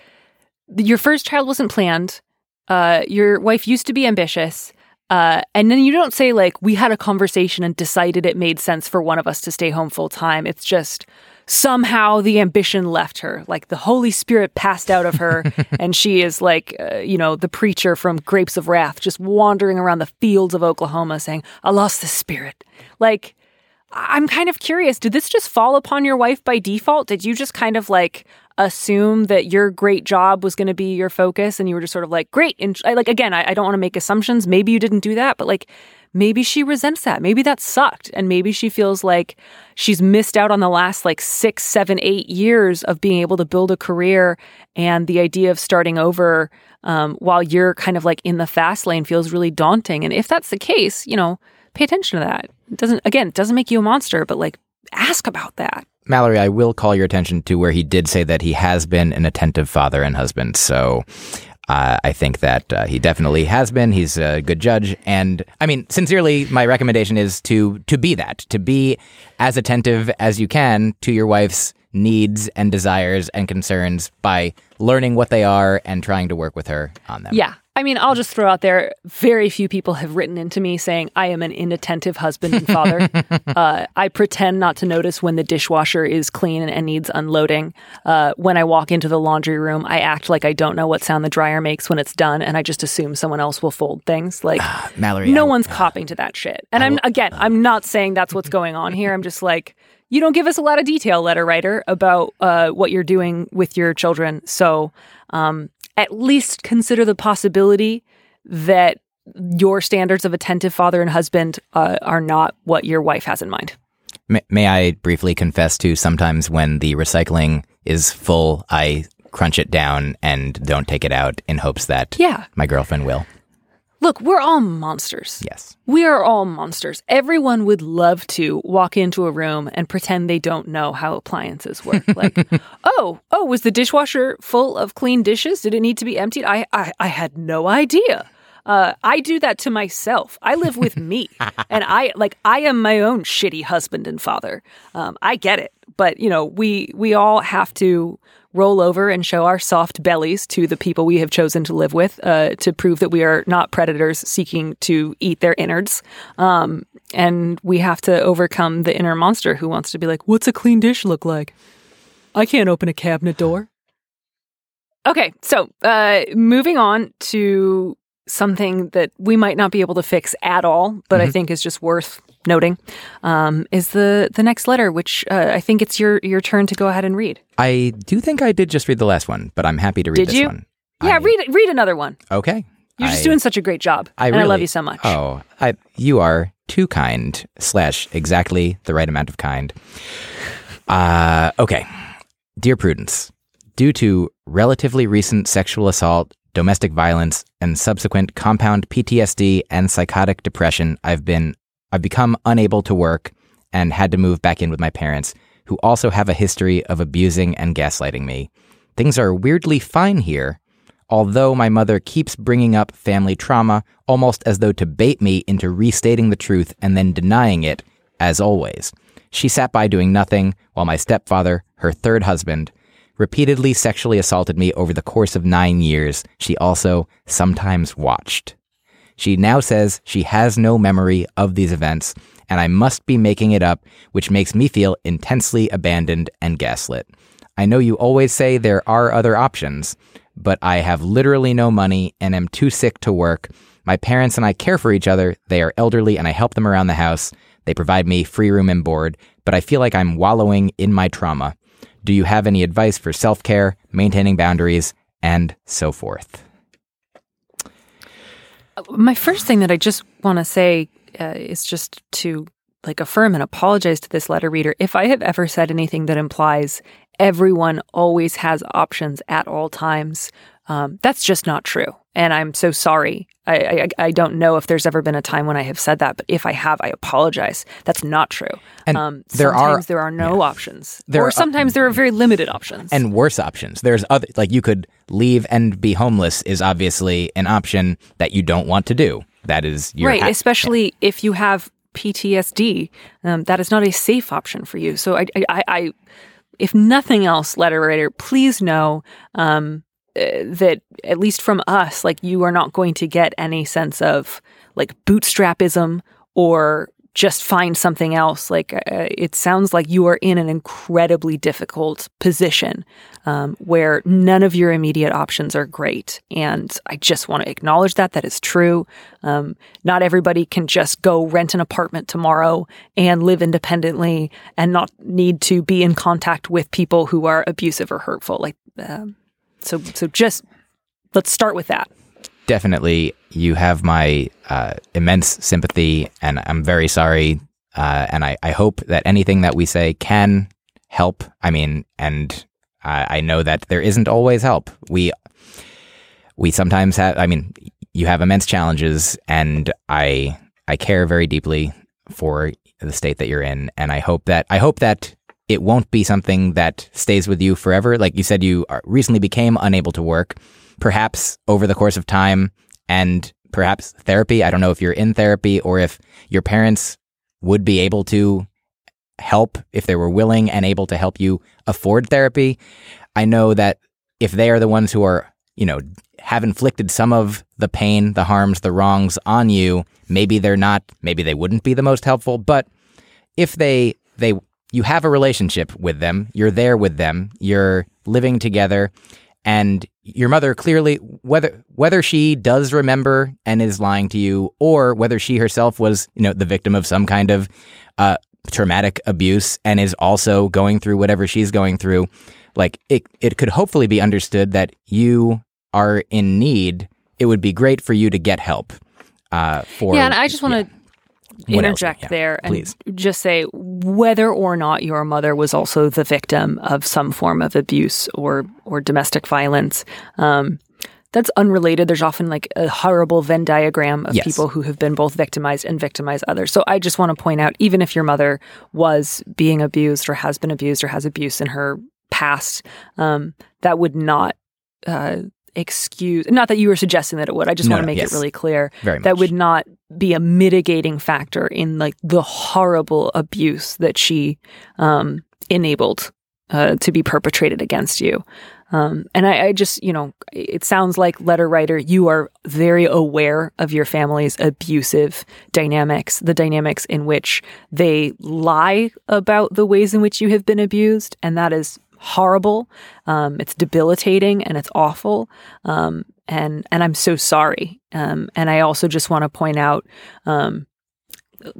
your first child wasn't planned. Uh, your wife used to be ambitious. Uh, and then you don't say, like, we had a conversation and decided it made sense for one of us to stay home full time. It's just somehow the ambition left her. Like the Holy Spirit passed out of her, *laughs* and she is like, uh, you know, the preacher from Grapes of Wrath, just wandering around the fields of Oklahoma saying, I lost the spirit. Like, I'm kind of curious. Did this just fall upon your wife by default? Did you just kind of like assume that your great job was going to be your focus and you were just sort of like, great. And like, again, I, I don't want to make assumptions. Maybe you didn't do that, but like, maybe she resents that. Maybe that sucked. And maybe she feels like she's missed out on the last like six, seven, eight years of being able to build a career. And the idea of starting over um, while you're kind of like in the fast lane feels really daunting. And if that's the case, you know, pay attention to that. It doesn't, again, it doesn't make you a monster, but like ask about that. Mallory, I will call your attention to where he did say that he has been an attentive father and husband. So uh, I think that uh, he definitely has been. He's a good judge, and I mean, sincerely, my recommendation is to to be that, to be as attentive as you can to your wife's needs and desires and concerns by learning what they are and trying to work with her on them. Yeah. I mean, I'll just throw out there very few people have written into me saying I am an inattentive husband and father. *laughs* uh, I pretend not to notice when the dishwasher is clean and needs unloading. Uh, when I walk into the laundry room, I act like I don't know what sound the dryer makes when it's done, and I just assume someone else will fold things. Like, Mallory, no I- one's copying to that shit. And I'm, again, I'm not saying that's what's going on here. I'm just like, you don't give us a lot of detail, letter writer, about uh, what you're doing with your children. So um, at least consider the possibility that your standards of attentive father and husband uh, are not what your wife has in mind. May, may I briefly confess to sometimes when the recycling is full, I crunch it down and don't take it out in hopes that Yeah. my girlfriend will. Look, we're all monsters. Yes. We are all monsters. Everyone would love to walk into a room and pretend they don't know how appliances work. *laughs* Like, oh, oh, was the dishwasher full of clean dishes? Did it need to be emptied? I, I, I had no idea. Uh, I do that to myself. I live with *laughs* me, and I like I am my own shitty husband and father. Um, I get it, but you know we we all have to roll over and show our soft bellies to the people we have chosen to live with uh, to prove that we are not predators seeking to eat their innards. Um, and we have to overcome the inner monster who wants to be like, "What's a clean dish look like? I can't open a cabinet door." Okay, so uh, moving on to something that we might not be able to fix at all, but I think is just worth noting, um, is the the next letter, which uh, I think it's your your turn to go ahead and read. I do think I did just read the last one, but I'm happy to read Did this you? one. Yeah, I- read read another one. Okay. You're just I- doing such a great job, I really, I love you so much. Oh, I, you are too kind slash exactly the right amount of kind. Uh, okay. Dear Prudence, due to relatively recent sexual assault, domestic violence, and subsequent compound PTSD and psychotic depression, I've been I've become unable to work and had to move back in with my parents, who also have a history of abusing and gaslighting me. Things are weirdly fine here, although my mother keeps bringing up family trauma almost as though to bait me into restating the truth and then denying it, as always. She sat by doing nothing while my stepfather, her third husband, repeatedly sexually assaulted me over the course of nine years. She also sometimes watched. She now says she has no memory of these events, and I must be making it up, which makes me feel intensely abandoned and gaslit. I know you always say there are other options, but I have literally no money and am too sick to work. My parents and I care for each other. They are elderly, and I help them around the house. They provide me free room and board, but I feel like I'm wallowing in my trauma. Do you have any advice for self care, maintaining boundaries, and so forth? My first thing that I just want to say uh, is just to like affirm and apologize to this letter reader if I have ever said anything that implies everyone always has options at all times. Um, that's just not true, and I'm so sorry. I, I I don't know if there's ever been a time when I have said that, but if I have, I apologize. That's not true. And um, there are- there are no options, There or are- sometimes there are very limited options. and worse options. There's other like you could leave and be homeless is obviously an option that you don't want to do. That is your right, ha- especially if you have PTSD, um, that is not a safe option for you. So, I, I, I if nothing else, letter writer, please know um, that at least from us, like you are not going to get any sense of like bootstrapism or just find something else. Like uh, it sounds like you are in an incredibly difficult position um, where none of your immediate options are great. And I just want to acknowledge that that is true. Um, not everybody can just go rent an apartment tomorrow and live independently and not need to be in contact with people who are abusive or hurtful. Like, um, so, so just let's start with that. definitely you have my uh, immense sympathy and i'm very sorry uh, and I, I hope that anything that we say can help i mean and I, I know that there isn't always help we we sometimes have i mean you have immense challenges and i i care very deeply for the state that you're in. And I hope that I hope that it won't be something that stays with you forever. Like you said, you recently became unable to work. Perhaps over the course of time and perhaps therapy. I don't know if you're in therapy or if your parents would be able to help if they were willing and able to help you afford therapy. I know that if they are the ones who are, you know, have inflicted some of the pain, the harms, the wrongs on you, maybe they're not, maybe they wouldn't be the most helpful, but if they they you have a relationship with them, you're there with them, you're living together and your mother clearly whether whether she does remember and is lying to you or whether she herself was, you know, the victim of some kind of uh traumatic abuse and is also going through whatever she's going through, like it it could hopefully be understood that you are in need. It would be great for you to get help. Uh, for yeah, and I just want to else? Interject Yeah, there and please. just say whether or not your mother was also the victim of some form of abuse or or domestic violence. Um, that's unrelated. There's often like a horrible Venn diagram of Yes. people who have been both victimized and victimize others. So I just want to point out, even if your mother was being abused or has been abused or has abuse in her past, um, that would not uh, excuse. Not that you were suggesting that it would. I just No, want to make yes. it really clear very that would not be a mitigating factor in like the horrible abuse that she um, enabled uh, to be perpetrated against you. Um, and I, I just, you know, it sounds like letter writer, you are very aware of your family's abusive dynamics, the dynamics in which they lie about the ways in which you have been abused, and that is horrible. Um, it's debilitating and it's awful. Um, and and I'm so sorry. Um, and I also just want to point out, um,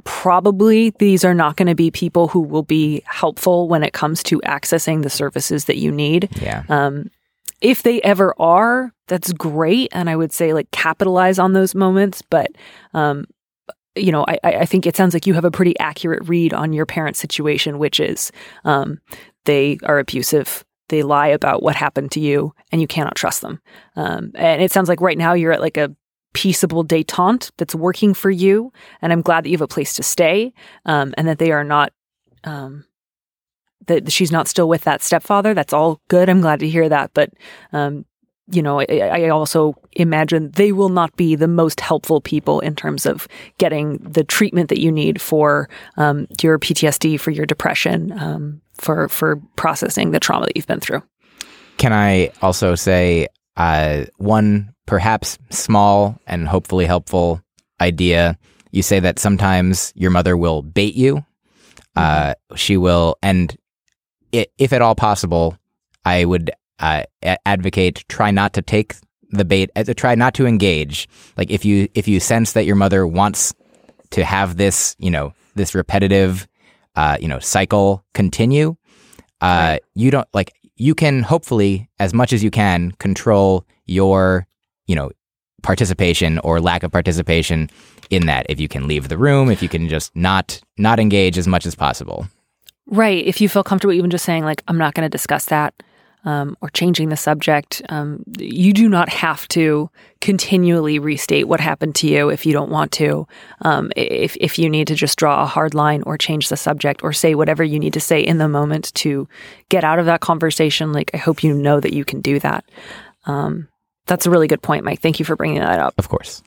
probably these are not going to be people who will be helpful when it comes to accessing the services that you need. yeah. Um, if they ever are, that's great, and I would say like capitalize on those moments. But um, you know, I, I I think it sounds like you have a pretty accurate read on your parents' situation, which is um, they are abusive. They lie about what happened to you, and you cannot trust them. Um, and it sounds like right now you're at like a peaceable detente that's working for you, and I'm glad that you have a place to stay, um, and that they are not. Um, that she's not still with that stepfather. That's all good. I'm glad to hear that. But, um, you know, I, I also imagine they will not be the most helpful people in terms of getting the treatment that you need for um, your PTSD, for your depression, um, for for processing the trauma that you've been through. Can I also say uh, one perhaps small and hopefully helpful idea? You say that sometimes your mother will bait you. Uh, she will, and if at all possible, I would uh, advocate try not to take the bait. Uh, try not to engage. Like if you if you sense that your mother wants to have this, you know, this repetitive, uh, you know, cycle continue, uh, you don't like you can hopefully as much as you can control your you know participation or lack of participation in that if you can leave the room if you can just not not engage as much as possible Right. If you feel comfortable even just saying, like, I'm not going to discuss that um, or changing the subject, um, you do not have to continually restate what happened to you if you don't want to. Um, if, if you need to just draw a hard line or change the subject or say whatever you need to say in the moment to get out of that conversation, like, I hope you know that you can do that. Um, that's a really good point, Myq. Thank you for bringing that up. of course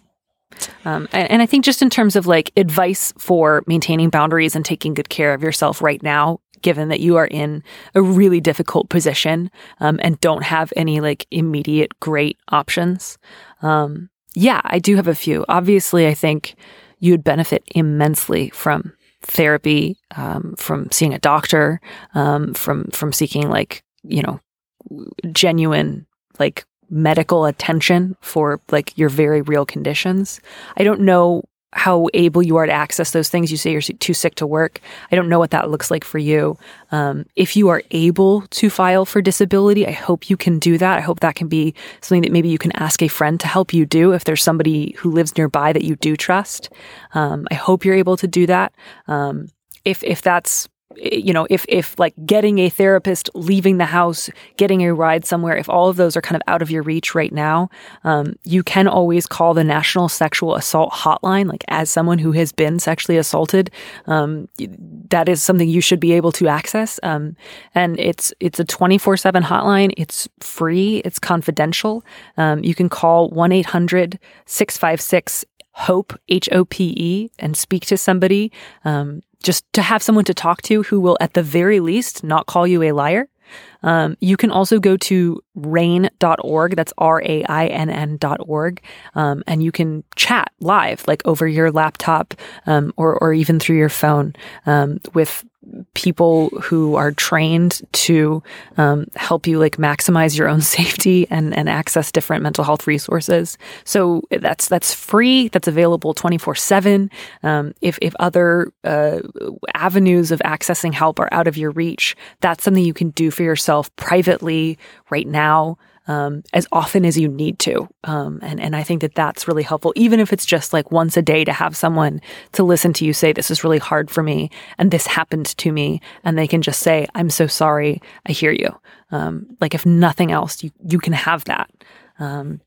Um, and, and I think just in terms of like advice for maintaining boundaries and taking good care of yourself right now, given that you are in a really difficult position um, and don't have any like immediate great options. Um, yeah, I do have a few. Obviously, I think you would benefit immensely from therapy, um, from seeing a doctor, um, from from seeking like you know genuine like medical attention for like your very real conditions. I don't know how able you are to access those things. You say you're too sick to work. I don't know what that looks like for you. Um, if you are able to file for disability, I hope you can do that. I hope that can be something that maybe you can ask a friend to help you do if there's somebody who lives nearby that you do trust. Um, I hope you're able to do that. Um, if if that's you know, if if like getting a therapist, leaving the house, getting a ride somewhere, if all of those are kind of out of your reach right now, um, you can always call the National Sexual Assault Hotline. Like as someone who has been sexually assaulted, um, that is something you should be able to access. Um, and it's it's a twenty four seven hotline. It's free. It's confidential. Um, you can call one 656 hope H O P E and speak to somebody. Um, just to have someone to talk to who will, at the very least, not call you a liar. Um, you can also go to rainn.org. That's R A I N N.org. Um, and you can chat live, like over your laptop um, or, or even through your phone um, with people who are trained to um, help you like maximize your own *laughs* safety and, and access different mental health resources. So that's that's free. That's available twenty four seven. Um, if if other uh, avenues of accessing help are out of your reach, that's something you can do for yourself privately right now um, as often as you need to. Um, and, and I think that that's really helpful, even if it's just like once a day to have someone to listen to you say, This is really hard for me, and this happened to me. And they can just say, I'm so sorry. I hear you. Um, like, if nothing else, you, you can have that. Um,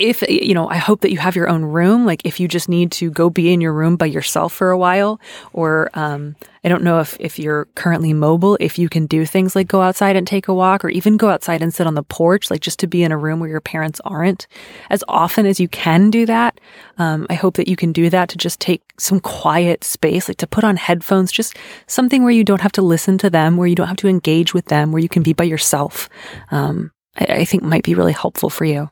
if you know i hope that you have your own room like if you just need to go be in your room by yourself for a while or um, i don't know if if you're currently mobile if you can do things like go outside and take a walk or even go outside and sit on the porch like just to be in a room where your parents aren't. As often as you can do that um, i hope that you can do that to just take some quiet space like to put on headphones just something where you don't have to listen to them where you don't have to engage with them where you can be by yourself um, I, I think might be really helpful for you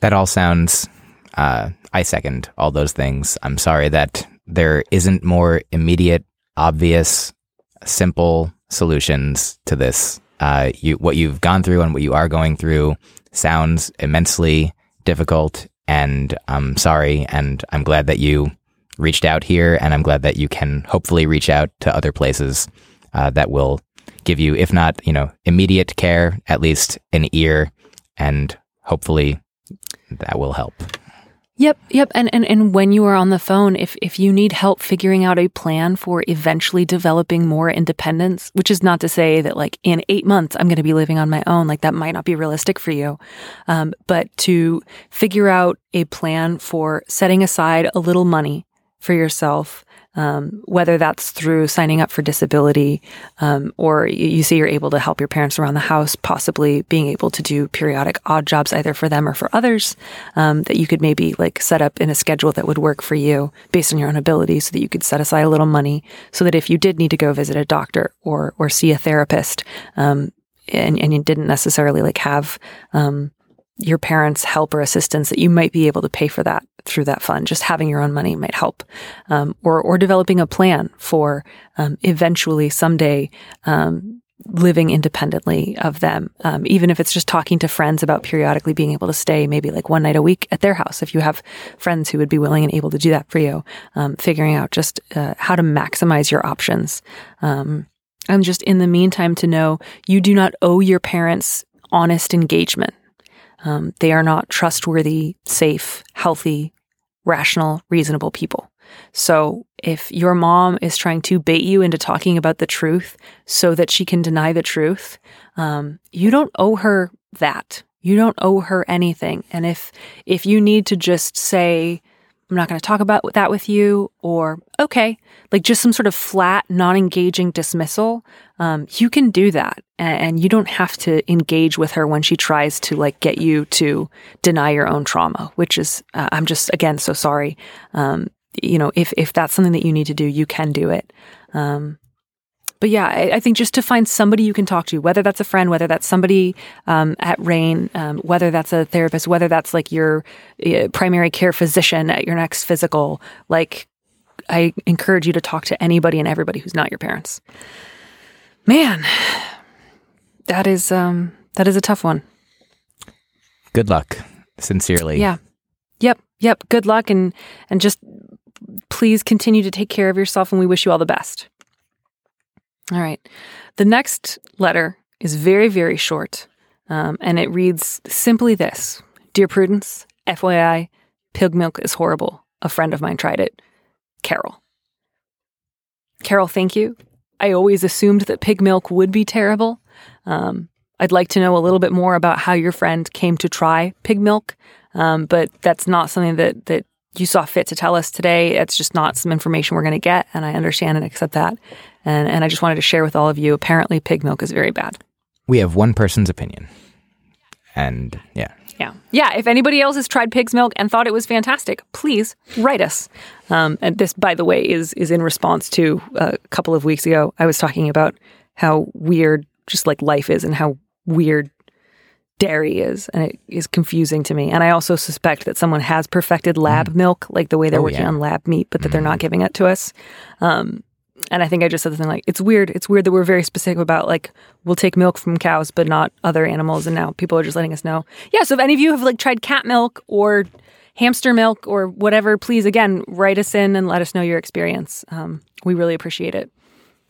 that all sounds. Uh, I second all those things. I'm sorry that there isn't more immediate, obvious, simple solutions to this. Uh, you, what you've gone through and what you are going through sounds immensely difficult, and I'm sorry. And I'm glad that you reached out here, and I'm glad that you can hopefully reach out to other places uh, that will give you, if not, you know, immediate care, at least an ear, and hopefully that will help. Yep, yep. And, and and when you are on the phone, if if you need help figuring out a plan for eventually developing more independence, which is not to say that like in eight months I'm going to be living on my own, like that might not be realistic for you, um, but to figure out a plan for setting aside a little money for yourself um, whether that's through signing up for disability um, or you, you see you're able to help your parents around the house, possibly being able to do periodic odd jobs either for them or for others um, that you could maybe like set up in a schedule that would work for you based on your own ability so that you could set aside a little money so that if you did need to go visit a doctor or or see a therapist um, and, and you didn't necessarily like have um, your parents' help or assistance that you might be able to pay for that through that fund. Just having your own money might help, um, or or developing a plan for um, eventually someday um, living independently of them. Um, even if it's just talking to friends about periodically being able to stay, maybe like one night a week at their house. If you have friends who would be willing and able to do that for you, um, figuring out just uh, how to maximize your options. Um, and just in the meantime, to know you do not owe your parents honest engagement um, they are not trustworthy, safe, healthy, rational, reasonable people. So if your mom is trying to bait you into talking about the truth so that she can deny the truth, um, you don't owe her that. You don't owe her anything. And if if you need to just say, I'm not going to talk about that with you, or okay, like just some sort of flat, non engaging dismissal, um, you can do that. And, and, you don't have to engage with her when she tries to like get you to deny your own trauma, which is, uh, I'm just, again, so sorry. Um, you know, if, if that's something that you need to do, you can do it. Um, but yeah, I, I, think just to find somebody you can talk to, whether that's a friend, whether that's somebody um, at RAINN, um, whether that's a therapist, whether that's like your uh, primary care physician at your next physical, like I encourage you to talk to anybody and everybody who's not your parents. Man, that is um that is a tough one. Good luck, sincerely. Yeah. Yep. Yep. Good luck and and just please continue to take care of yourself and we wish you all the best. All right. The next letter is very, very short, um, and it reads simply this Dear Prudence, FYI, pig milk is horrible. A friend of mine tried it. Carol. Carol, thank you. I always assumed that pig milk would be terrible. Um, I'd like to know a little bit more about how your friend came to try pig milk, um, but that's not something that that you saw fit to tell us today. It's just not some information we're going to get, and I understand and accept that. And and I just wanted to share with all of you. Apparently, pig milk is very bad. We have one person's opinion, and yeah, Yeah. Yeah. If anybody else has tried pig's milk and thought it was fantastic, please write us. Um, and this, by the way, is is in response to uh, a couple of weeks ago. I was talking about how weird just like life is and how weird dairy is, and it is confusing to me. And I also suspect that someone has perfected lab milk, like the way they're Oh, working yeah. on lab meat, but that they're not giving it to us. Um, and I think I just said something like, "It's weird. It's weird that we're very specific about like we'll take milk from cows, but not other animals." And now people are just letting us know. Yeah. So if any of you have like tried cat milk or hamster milk or whatever, please again write us in and let us know your experience. Um, we really appreciate it.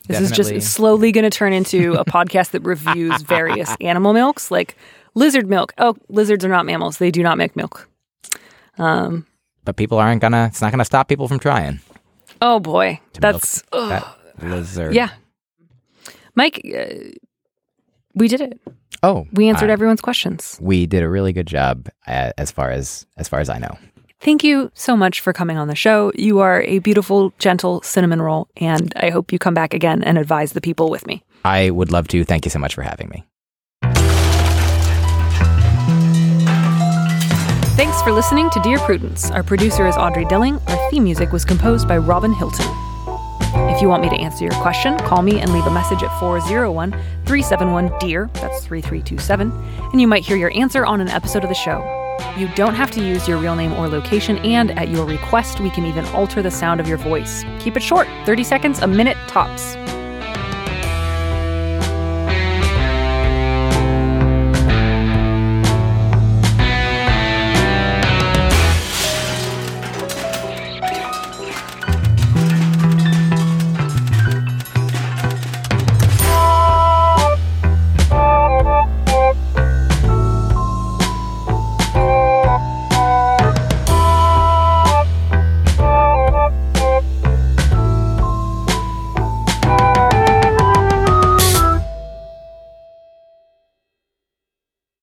This Definitely. is just slowly going to turn into a *laughs* podcast that reviews various animal milks, like lizard milk. Oh, lizards are not mammals; they do not make milk. Um, but people aren't gonna. It's not gonna stop people from trying. oh boy, that's that lizard. yeah. Myq, uh, we did it. Oh, We answered uh, everyone's questions. We did a really good job, uh, as far as as far as I know. Thank you so much for coming on the show. You are a beautiful, gentle cinnamon roll, and I hope you come back again and advise the people with me. I would love to. Thank you so much for having me. Thanks for listening to Dear Prudence. Our producer is Audrey Dilling. Our theme music was composed by Robin Hilton. If you want me to answer your question, call me and leave a message at 401 371 DEAR, that's 3327, and you might hear your answer on an episode of the show. You don't have to use your real name or location, and at your request, we can even alter the sound of your voice. Keep it short 30 seconds, a minute tops.